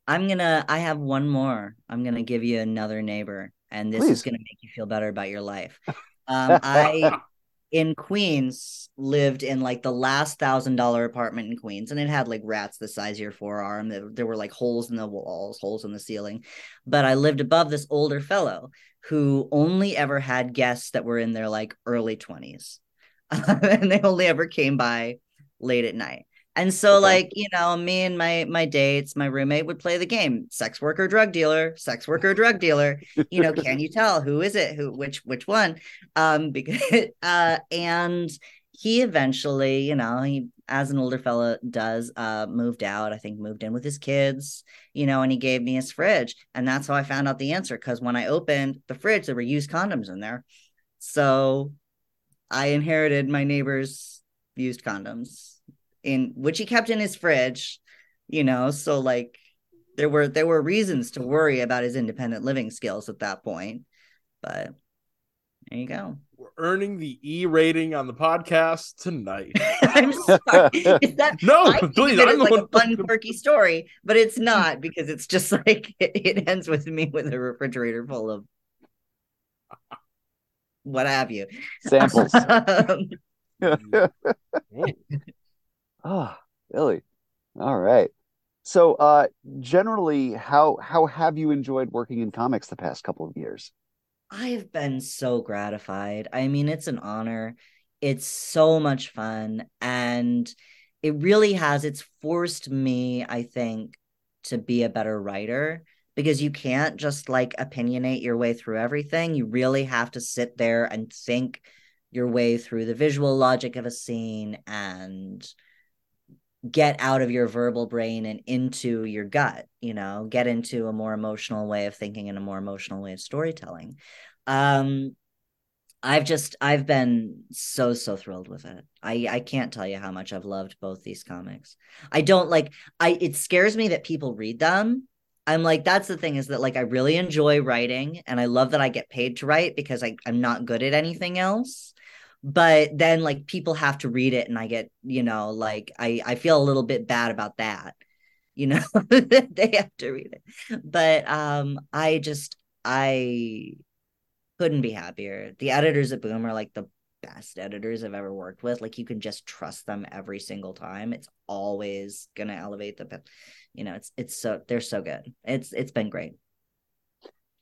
I'm gonna. I have one more. I'm gonna give you another neighbor, and this Please. is gonna make you feel better about your life. Um, I in Queens lived in like the last thousand dollar apartment in Queens, and it had like rats the size of your forearm. There, were like holes in the walls, holes in the ceiling. But I lived above this older fellow who only ever had guests that were in their like early twenties, and they only ever came by late at night. And so, Okay. like you know, me and my my dates, my roommate would play the game: sex worker, drug dealer, sex worker, drug dealer. You know, can you tell who is it? Who which which one? um because uh and he eventually you know he as an older fella does uh moved out i think moved in with his kids you know and he gave me his fridge and that's how i found out the answer because when i opened the fridge there were used condoms in there so i inherited my neighbor's used condoms in which he kept in his fridge you know so like there were there were reasons to worry about his independent living skills at that point but There you go. We're earning the E rating on the podcast tonight. I'm sorry. Is that No, I please, of it I'm as the like a one- fun, quirky story, but it's not because it's just like it, it ends with me with a refrigerator full of what have you. Samples. Um, oh, Billy. All right. So, uh, generally, how how have you enjoyed working in comics the past couple of years? I have been so gratified. I mean, it's an honor. It's so much fun. And it really has, it's forced me, I think, to be a better writer because you can't just like opinionate your way through everything. You really have to sit there and think your way through the visual logic of a scene and get out of your verbal brain and into your gut, you know, get into a more emotional way of thinking and a more emotional way of storytelling. Um I've just I've been so so thrilled with it. I I can't tell you how much I've loved both these comics. I don't like I it scares me that people read them. I'm like that's the thing is that like I really enjoy writing and I love that I get paid to write because I I'm not good at anything else but then like people have to read it and i get you know like i i feel a little bit bad about that you know they have to read it. But um i just i couldn't be happier. The editors at boom are like the best editors i've ever worked with. Like you can just trust them every single time. It's always gonna elevate the you know it's it's so they're so good. It's it's been great.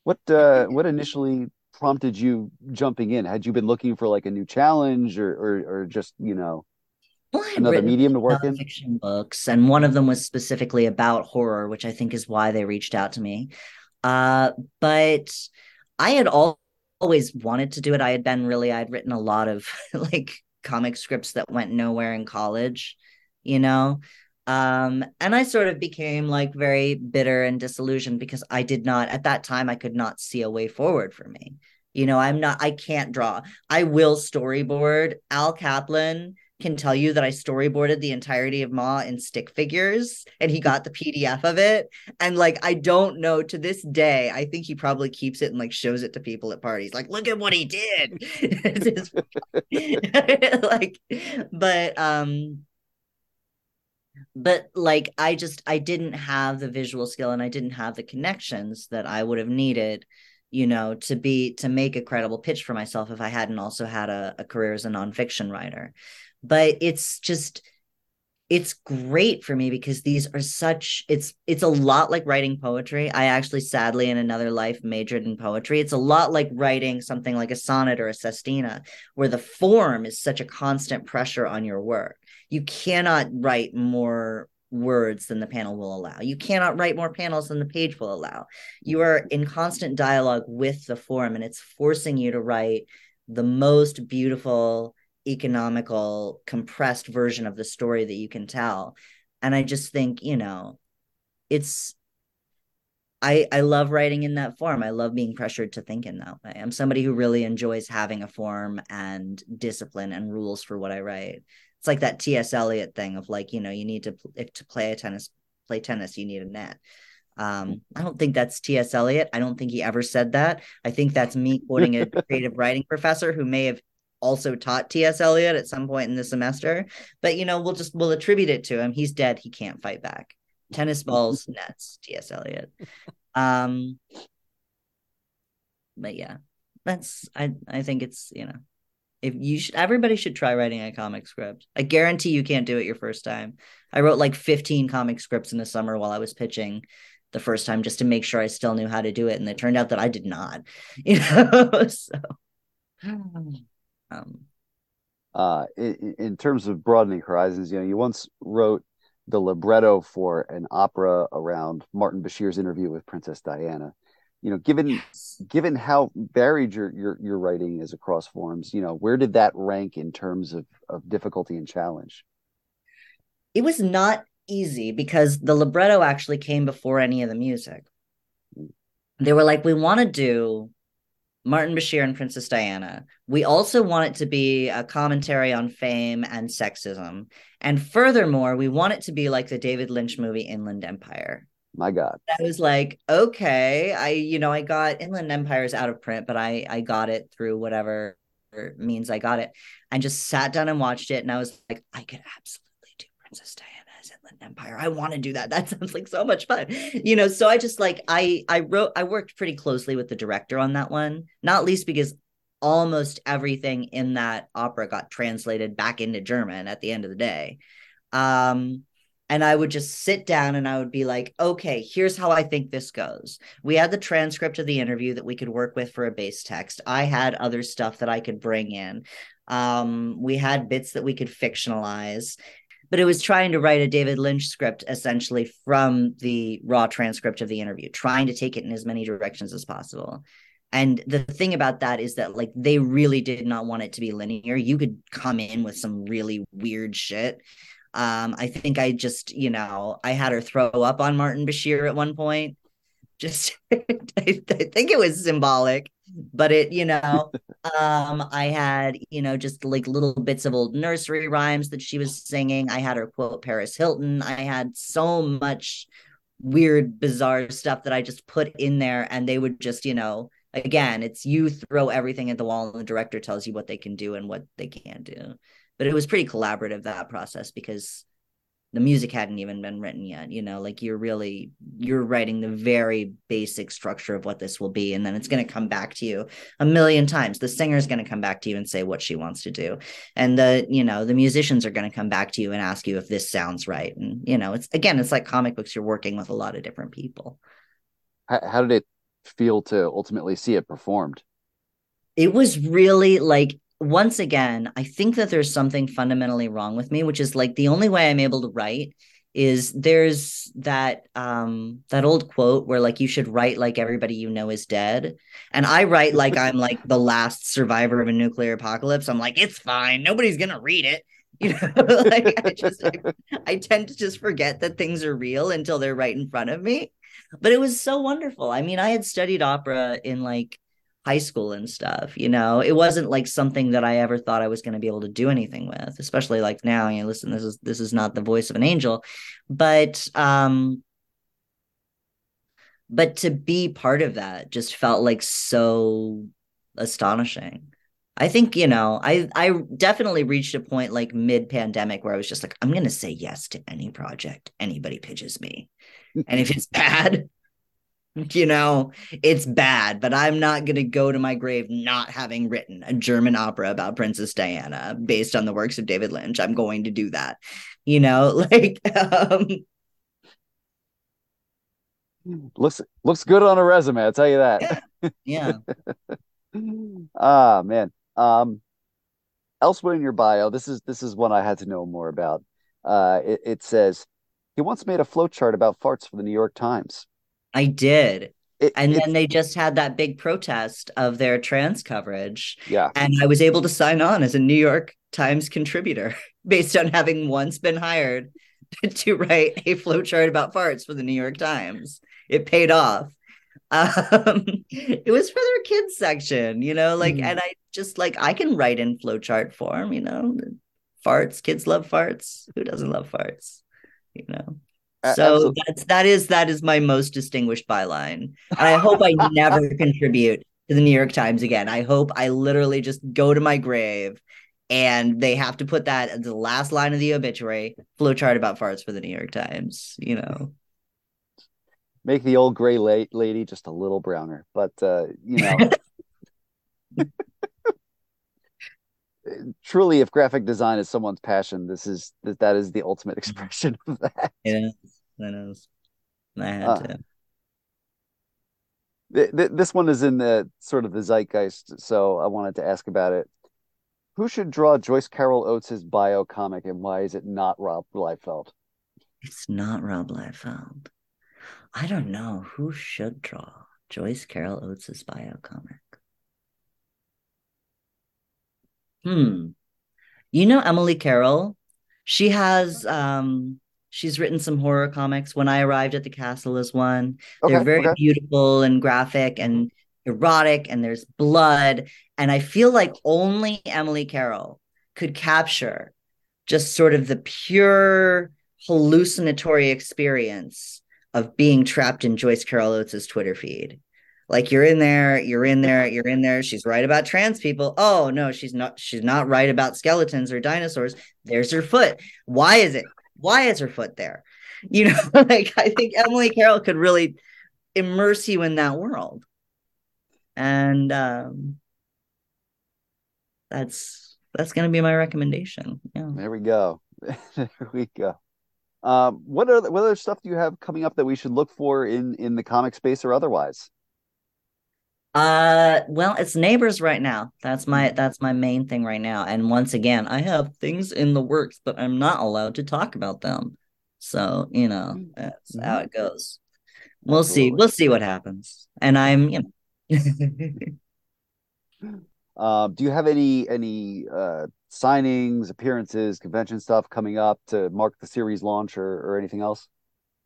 What uh, what initially prompted you jumping in? Had you been looking for like a new challenge, or or, or just you know Well, another medium to work in? nonfiction books, and one of them was specifically about horror, which I think is why they reached out to me. Uh, but I had al- always wanted to do it. I had been really, I'd written a lot of like comic scripts that went nowhere in college, you know. Um, and I sort of became like very bitter and disillusioned because I did not, at that time, I could not see a way forward for me. You know, I'm not, I can't draw. I will storyboard. Al Kaplan can tell you that I storyboarded the entirety of Maw in stick figures and he got the PDF of it. And like, I don't know to this day, I think he probably keeps it and like shows it to people at parties. Like, look at what he did. Like, but, um, but like I just I didn't have the visual skill and I didn't have the connections that I would have needed, you know, to be to make a credible pitch for myself if I hadn't also had a, a career as a nonfiction writer. But it's just it's great for me because these are such it's it's a lot like writing poetry. I actually sadly in another life majored in poetry. It's a lot like writing something like a sonnet or a sestina where the form is such a constant pressure on your work you cannot write more words than the panel will allow. You cannot write more panels than the page will allow. You are in constant dialogue with the form and it's forcing you to write the most beautiful economical compressed version of the story that you can tell. And i just think you know it's i i love writing in that form. I love being pressured to think in that way. I'm somebody who really enjoys having a form and discipline and rules for what i write it's like that ts eliot thing of like you know you need to if to play a tennis play tennis you need a net um, I don't think that's T.S. Eliot. I don't think he ever said that. I think that's me quoting a creative writing professor who may have also taught T.S. Eliot at some point in the semester. But you know, we'll just we'll attribute it to him. He's dead. He can't fight back. Tennis balls, nets. T.S. Eliot. Um, but yeah, that's I I think it's you know if you should everybody should try writing a comic script. I guarantee you can't do it your first time. I wrote like 15 comic scripts in the summer while I was pitching the first time just to make sure I still knew how to do it and it turned out that I did not. You know, so um Uh, in, in terms of broadening horizons, you know, you once wrote the libretto for an opera around Martin Bashir's interview with Princess Diana. You know, given given how varied your your your writing is across forms, you know, where did that rank in terms of of difficulty and challenge? it was not easy because the libretto actually came before any of the music. Mm. They were like, we want to do Martin Bashir and Princess Diana. We also want it to be a commentary on fame and sexism. And furthermore, we want it to be like the David Lynch movie Inland Empire. My God. I was like, okay, I you know I got Inland Empire's out of print, but I I got it through whatever means I got it, and just sat down and watched it, and I was like, I could absolutely do Princess Diana's Inland Empire. I want to do that. That sounds like so much fun, you know. So I just like I I wrote I worked pretty closely with the director on that one, not least because almost everything in that opera got translated back into German at the end of the day. Um, and I would just sit down and I would be like, okay, here's how I think this goes. We had the transcript of the interview that we could work with for a base text. I had other stuff that I could bring in. Um, we had bits that we could fictionalize, but it was trying to write a David Lynch script essentially from the raw transcript of the interview, trying to take it in as many directions as possible. And the thing about that is that like they really did not want it to be linear. You could come in with some really weird shit. Um, I think I just, you know, I had her throw up on Martin Bashir at one point. Just I, I think it was symbolic, but it, you know, um, I had, you know, just like little bits of old nursery rhymes that she was singing. I had her quote Paris Hilton. I had so much weird, bizarre stuff that I just put in there and they would just, you know, again, it's you throw everything at the wall and the director tells you what they can do and what they can't do. But it was pretty collaborative that process because the music hadn't even been written yet you know like you're really you're writing the very basic structure of what this will be and then it's going to come back to you a million times the singer's going to come back to you and say what she wants to do and the you know the musicians are going to come back to you and ask you if this sounds right and you know it's again it's like comic books you're working with a lot of different people how, how did it feel to ultimately see it performed? It was really like once again, I think that there's something fundamentally wrong with me, which is like the only way I'm able to write is there's that um that old quote where like you should write like everybody you know is dead. And i write like i'm like the last survivor of a nuclear apocalypse. I'm like it's fine. Nobody's gonna read it. You know like i just I, I tend to just forget that things are real until they're right in front of me. But it was so wonderful. I mean, I had studied opera in like high school and stuff, you know. It wasn't like something that I ever thought I was going to be able to do anything with, especially like now, you know, listen, this is this is not the voice of an angel, but um but to be part of that just felt like so astonishing. I think, you know, I I definitely reached a point like mid pandemic where I was just like, I'm gonna say yes to any project anybody pitches me. And if it's bad, you know, it's bad, but I'm not going to go to my grave not having written a German opera about Princess Diana based on the works of David Lynch. I'm going to do that. You know, like um looks looks good on a resume, I'll tell you that. Yeah. ah, man. Um elsewhere in your bio, this is this is one I had to know more about. Uh it, it says he once made a flowchart about farts for the New York Times. I did. It, and then they just had that big protest of their trans coverage. Yeah. And I was able to sign on as a New York Times contributor based on having once been hired to write a flowchart about farts for the New York Times. It paid off. Um, it was for their kids section, you know, like, mm. and I just like, I can write in flowchart form, you know, farts, kids love farts. Who doesn't love farts? you know so that's that is that is my most distinguished byline. And i hope i never contribute to the new york times again. I hope i literally just go to my grave and they have to put that as the last line of the obituary flowchart about farts for the new york times you know. Make the old gray lady just a little browner but uh you know truly if graphic design is someone's passion this is that that is the ultimate expression of that. Is. It is. I had uh, to. th- th- this one is in the sort of the zeitgeist so i wanted to ask about it. Who should draw joyce carol oates' bio comic and why is it not rob liefeld? It's not rob liefeld. I don't know who should draw joyce carol oates' bio comic Hmm. You know Emily Carroll? She has um she's written some horror comics. When I arrived at the castle is one. Okay, They're very okay. beautiful and graphic and erotic and there's blood and I feel like only Emily Carroll could capture just sort of the pure hallucinatory experience of being trapped in Joyce Carol Oates' Twitter feed. Like you're in there, you're in there, you're in there. She's right about trans people. Oh no, she's not. She's not right about skeletons or dinosaurs. There's her foot. Why is it? Why is her foot there? You know, like I think Emily Carroll could really immerse you in that world, and um, that's that's going to be my recommendation. Yeah. There we go. there we go. Um, what other what other stuff do you have coming up that we should look for in in the comic space or otherwise? Uh, well, it's neighbors right now. That's my that's my main thing right now. And once again, I have things in the works, but I'm not allowed to talk about them. So you know Mm. that's Mhm. how it goes. We'll see. We'll see what happens. And I'm you know. Um, do you have any any uh, signings, appearances, convention stuff coming up to mark the series launch or, or anything else?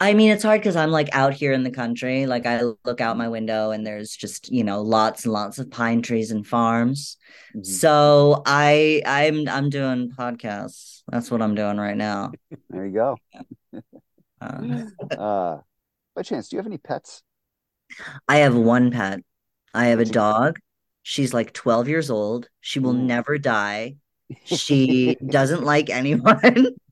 I mean, it's hard because I'm like out here in the country. Like I look out my window and there's just, you know, lots and lots of pine trees and farms. Mhm. So I I'm I'm doing podcasts. That's what I'm doing right now. There you go. Uh, Uh, by chance, do you have any pets? I have one pet. I have a dog. She's like 12 years old. She will Ooh. never die. She doesn't like anyone.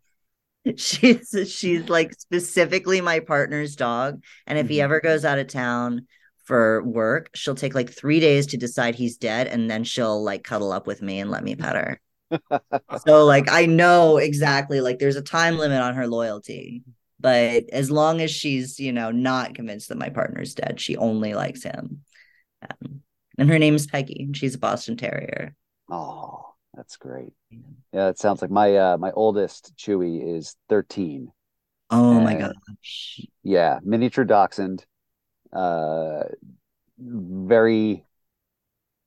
She's she's like specifically my partner's dog. And if he Mhm. ever goes out of town for work, she'll take like three days to decide he's dead, and then she'll like cuddle up with me and let me pet her. So like I know exactly like there's a time limit on her loyalty. But as long as she's, you know, not convinced that my partner's dead, she only likes him. Um, and her name is Peggy. and She's a Boston Terrier. Oh, that's great. Yeah, it sounds like my uh my oldest Chewy is 13. Oh my Uh, gosh. Yeah, miniature dachshund. Uh very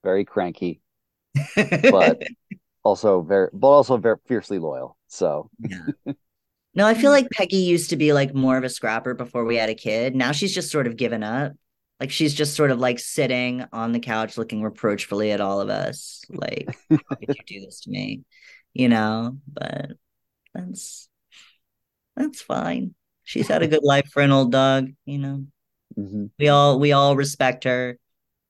very cranky, but also very but also very fiercely loyal. So, Yeah. No, I feel like Peggy used to be like more of a scrapper before we had a kid. Now she's just sort of given up. Like she's just sort of like sitting on the couch looking reproachfully at all of us. Like, how could you do this to me? You know, but that's that's fine. She's had a good life for an old dog, you know. mhm. We all we all respect her.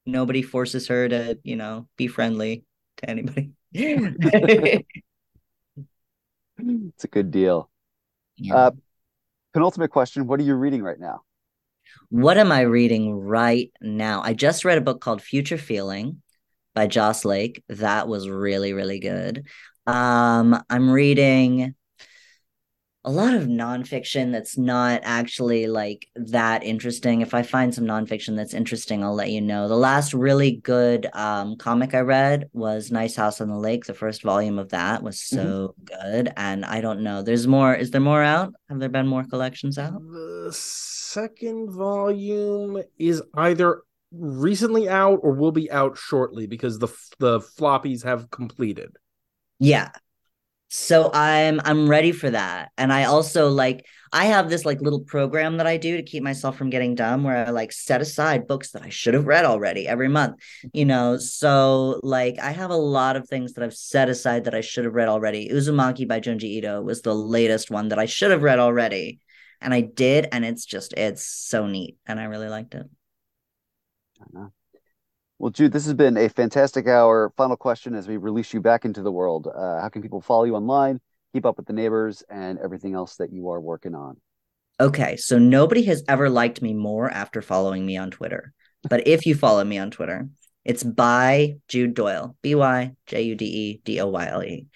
Nobody forces her to, you know, be friendly to anybody. it's a good deal. Yeah. Uh penultimate question, what are you reading right now? What am I reading right now? I just read a book called Future Feeling by Joss Lake. That was really, really good. Um, I'm reading a lot of nonfiction that's not actually like that interesting. If I find some nonfiction that's interesting, I'll let you know. The last really good um, comic I read was Nice House on the Lake. The first volume of that was so good. And I don't know. There's more. Is there more out? Have there been more collections out? The second volume is either recently out or will be out shortly because the the floppies have completed. Yeah. So I'm I'm ready for that. And I also like I have this like little program that I do to keep myself from getting dumb where I like set aside books that I should have read already every month. You know, so like I have a lot of things that I've set aside that I should have read already. Uzumaki by Junji Ito was the latest one that I should have read already. And I did, and it's just it's so neat. And I really liked it. Well, Jude, this has been a fantastic hour. Final question as we release you back into the world. Uh, how can people follow you online, keep up with the neighbors, and everything else that you are working on? Okay, so nobody has ever liked me more after following me on Twitter. But if you follow me on Twitter, it's by Jude Doyle, B Y J U D E D O Y L E.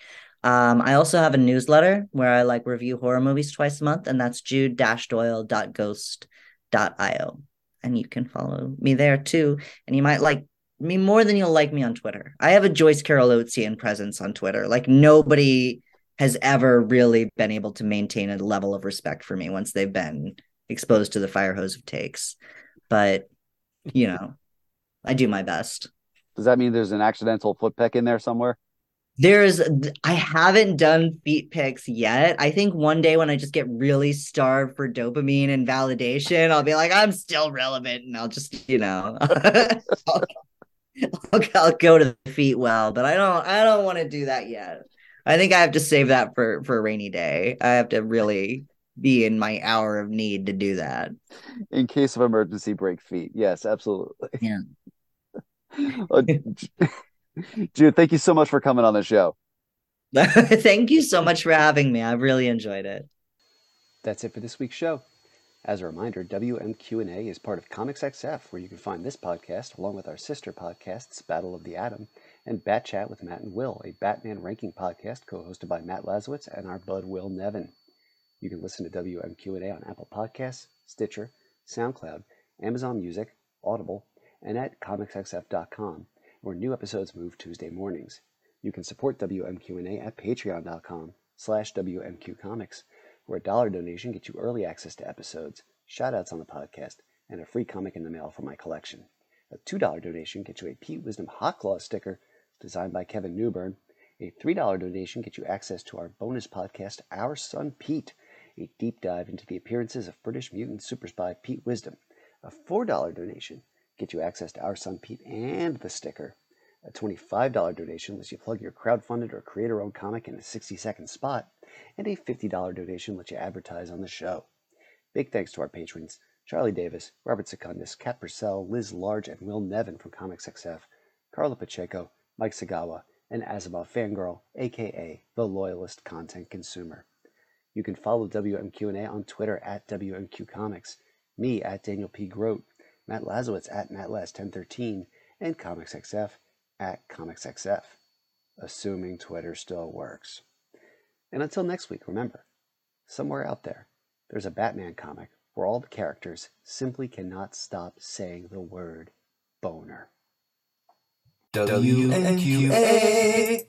Um, I also have a newsletter where I like review horror movies twice a month, and that's jude-doyle.ghost.io. And you can follow me there too. And you might like me more than you'll like me on Twitter. I have a Joyce Carol Oatesian presence on Twitter. Like nobody has ever really been able to maintain a level of respect for me once they've been exposed to the fire hose of takes. But you know, I do my best. Does that mean there's an accidental foot peck in there somewhere? There's I haven't done feet picks yet. I think one day when I just get really starved for dopamine and validation, I'll be like, I'm still relevant, and I'll just, you know, I'll, I'll, I'll go to the feet well, but I don't I don't want to do that yet. I think I have to save that for for a rainy day. I have to really be in my hour of need to do that. In case of emergency, break feet. Yes, absolutely. Yeah. Jude, thank you so much for coming on the show. Thank you so much for having me. I really enjoyed it. That's it for this week's show. As a reminder, WMQ&A is part of Comics XF, where you can find this podcast along with our sister podcasts, Battle of the Atom and Bat Chat with Matt and Will, a Batman ranking podcast co-hosted by Matt Lazorwitz and our bud Will Nevin. You can listen to WMQ&A on Apple Podcasts, Stitcher, SoundCloud, Amazon Music, Audible, and at comicsxf.com, where new episodes move Tuesday mornings. You can support WMQ&A at patreon.com slash WMQcomics, where a dollar donation gets you early access to episodes, shoutouts on the podcast, and a free comic in the mail from my collection. A $2 donation gets you a Pete Wisdom Hot Claw sticker designed by Kevin Newburn. A $3 donation gets you access to our bonus podcast, Our Son Pete, a deep dive into the appearances of British mutant super spy Pete Wisdom. A $4 donation gets you access to Our Son Pete and the sticker. A $25 donation lets you plug your crowdfunded or creator owned comic in a 60 second spot. And a $50 donation lets you advertise on the show. Big thanks to our patrons Charlie Davis, Robert Secundus, Kat Purcell, Liz Large, and Will Nevin from Comics XF, Carla Pacheco, Mike Sagawa, and Azabah Fangirl, aka the Loyalist Content Consumer. You can follow WMQ&A on Twitter at WMQ Comics, me at Daniel P. Grote, Matt Lazorwitz at MattLaz1013, and Comics XF at Comics XF, assuming Twitter still works. And until next week, remember, somewhere out there, there's a Batman comic where all the characters simply cannot stop saying the word boner. WMQA.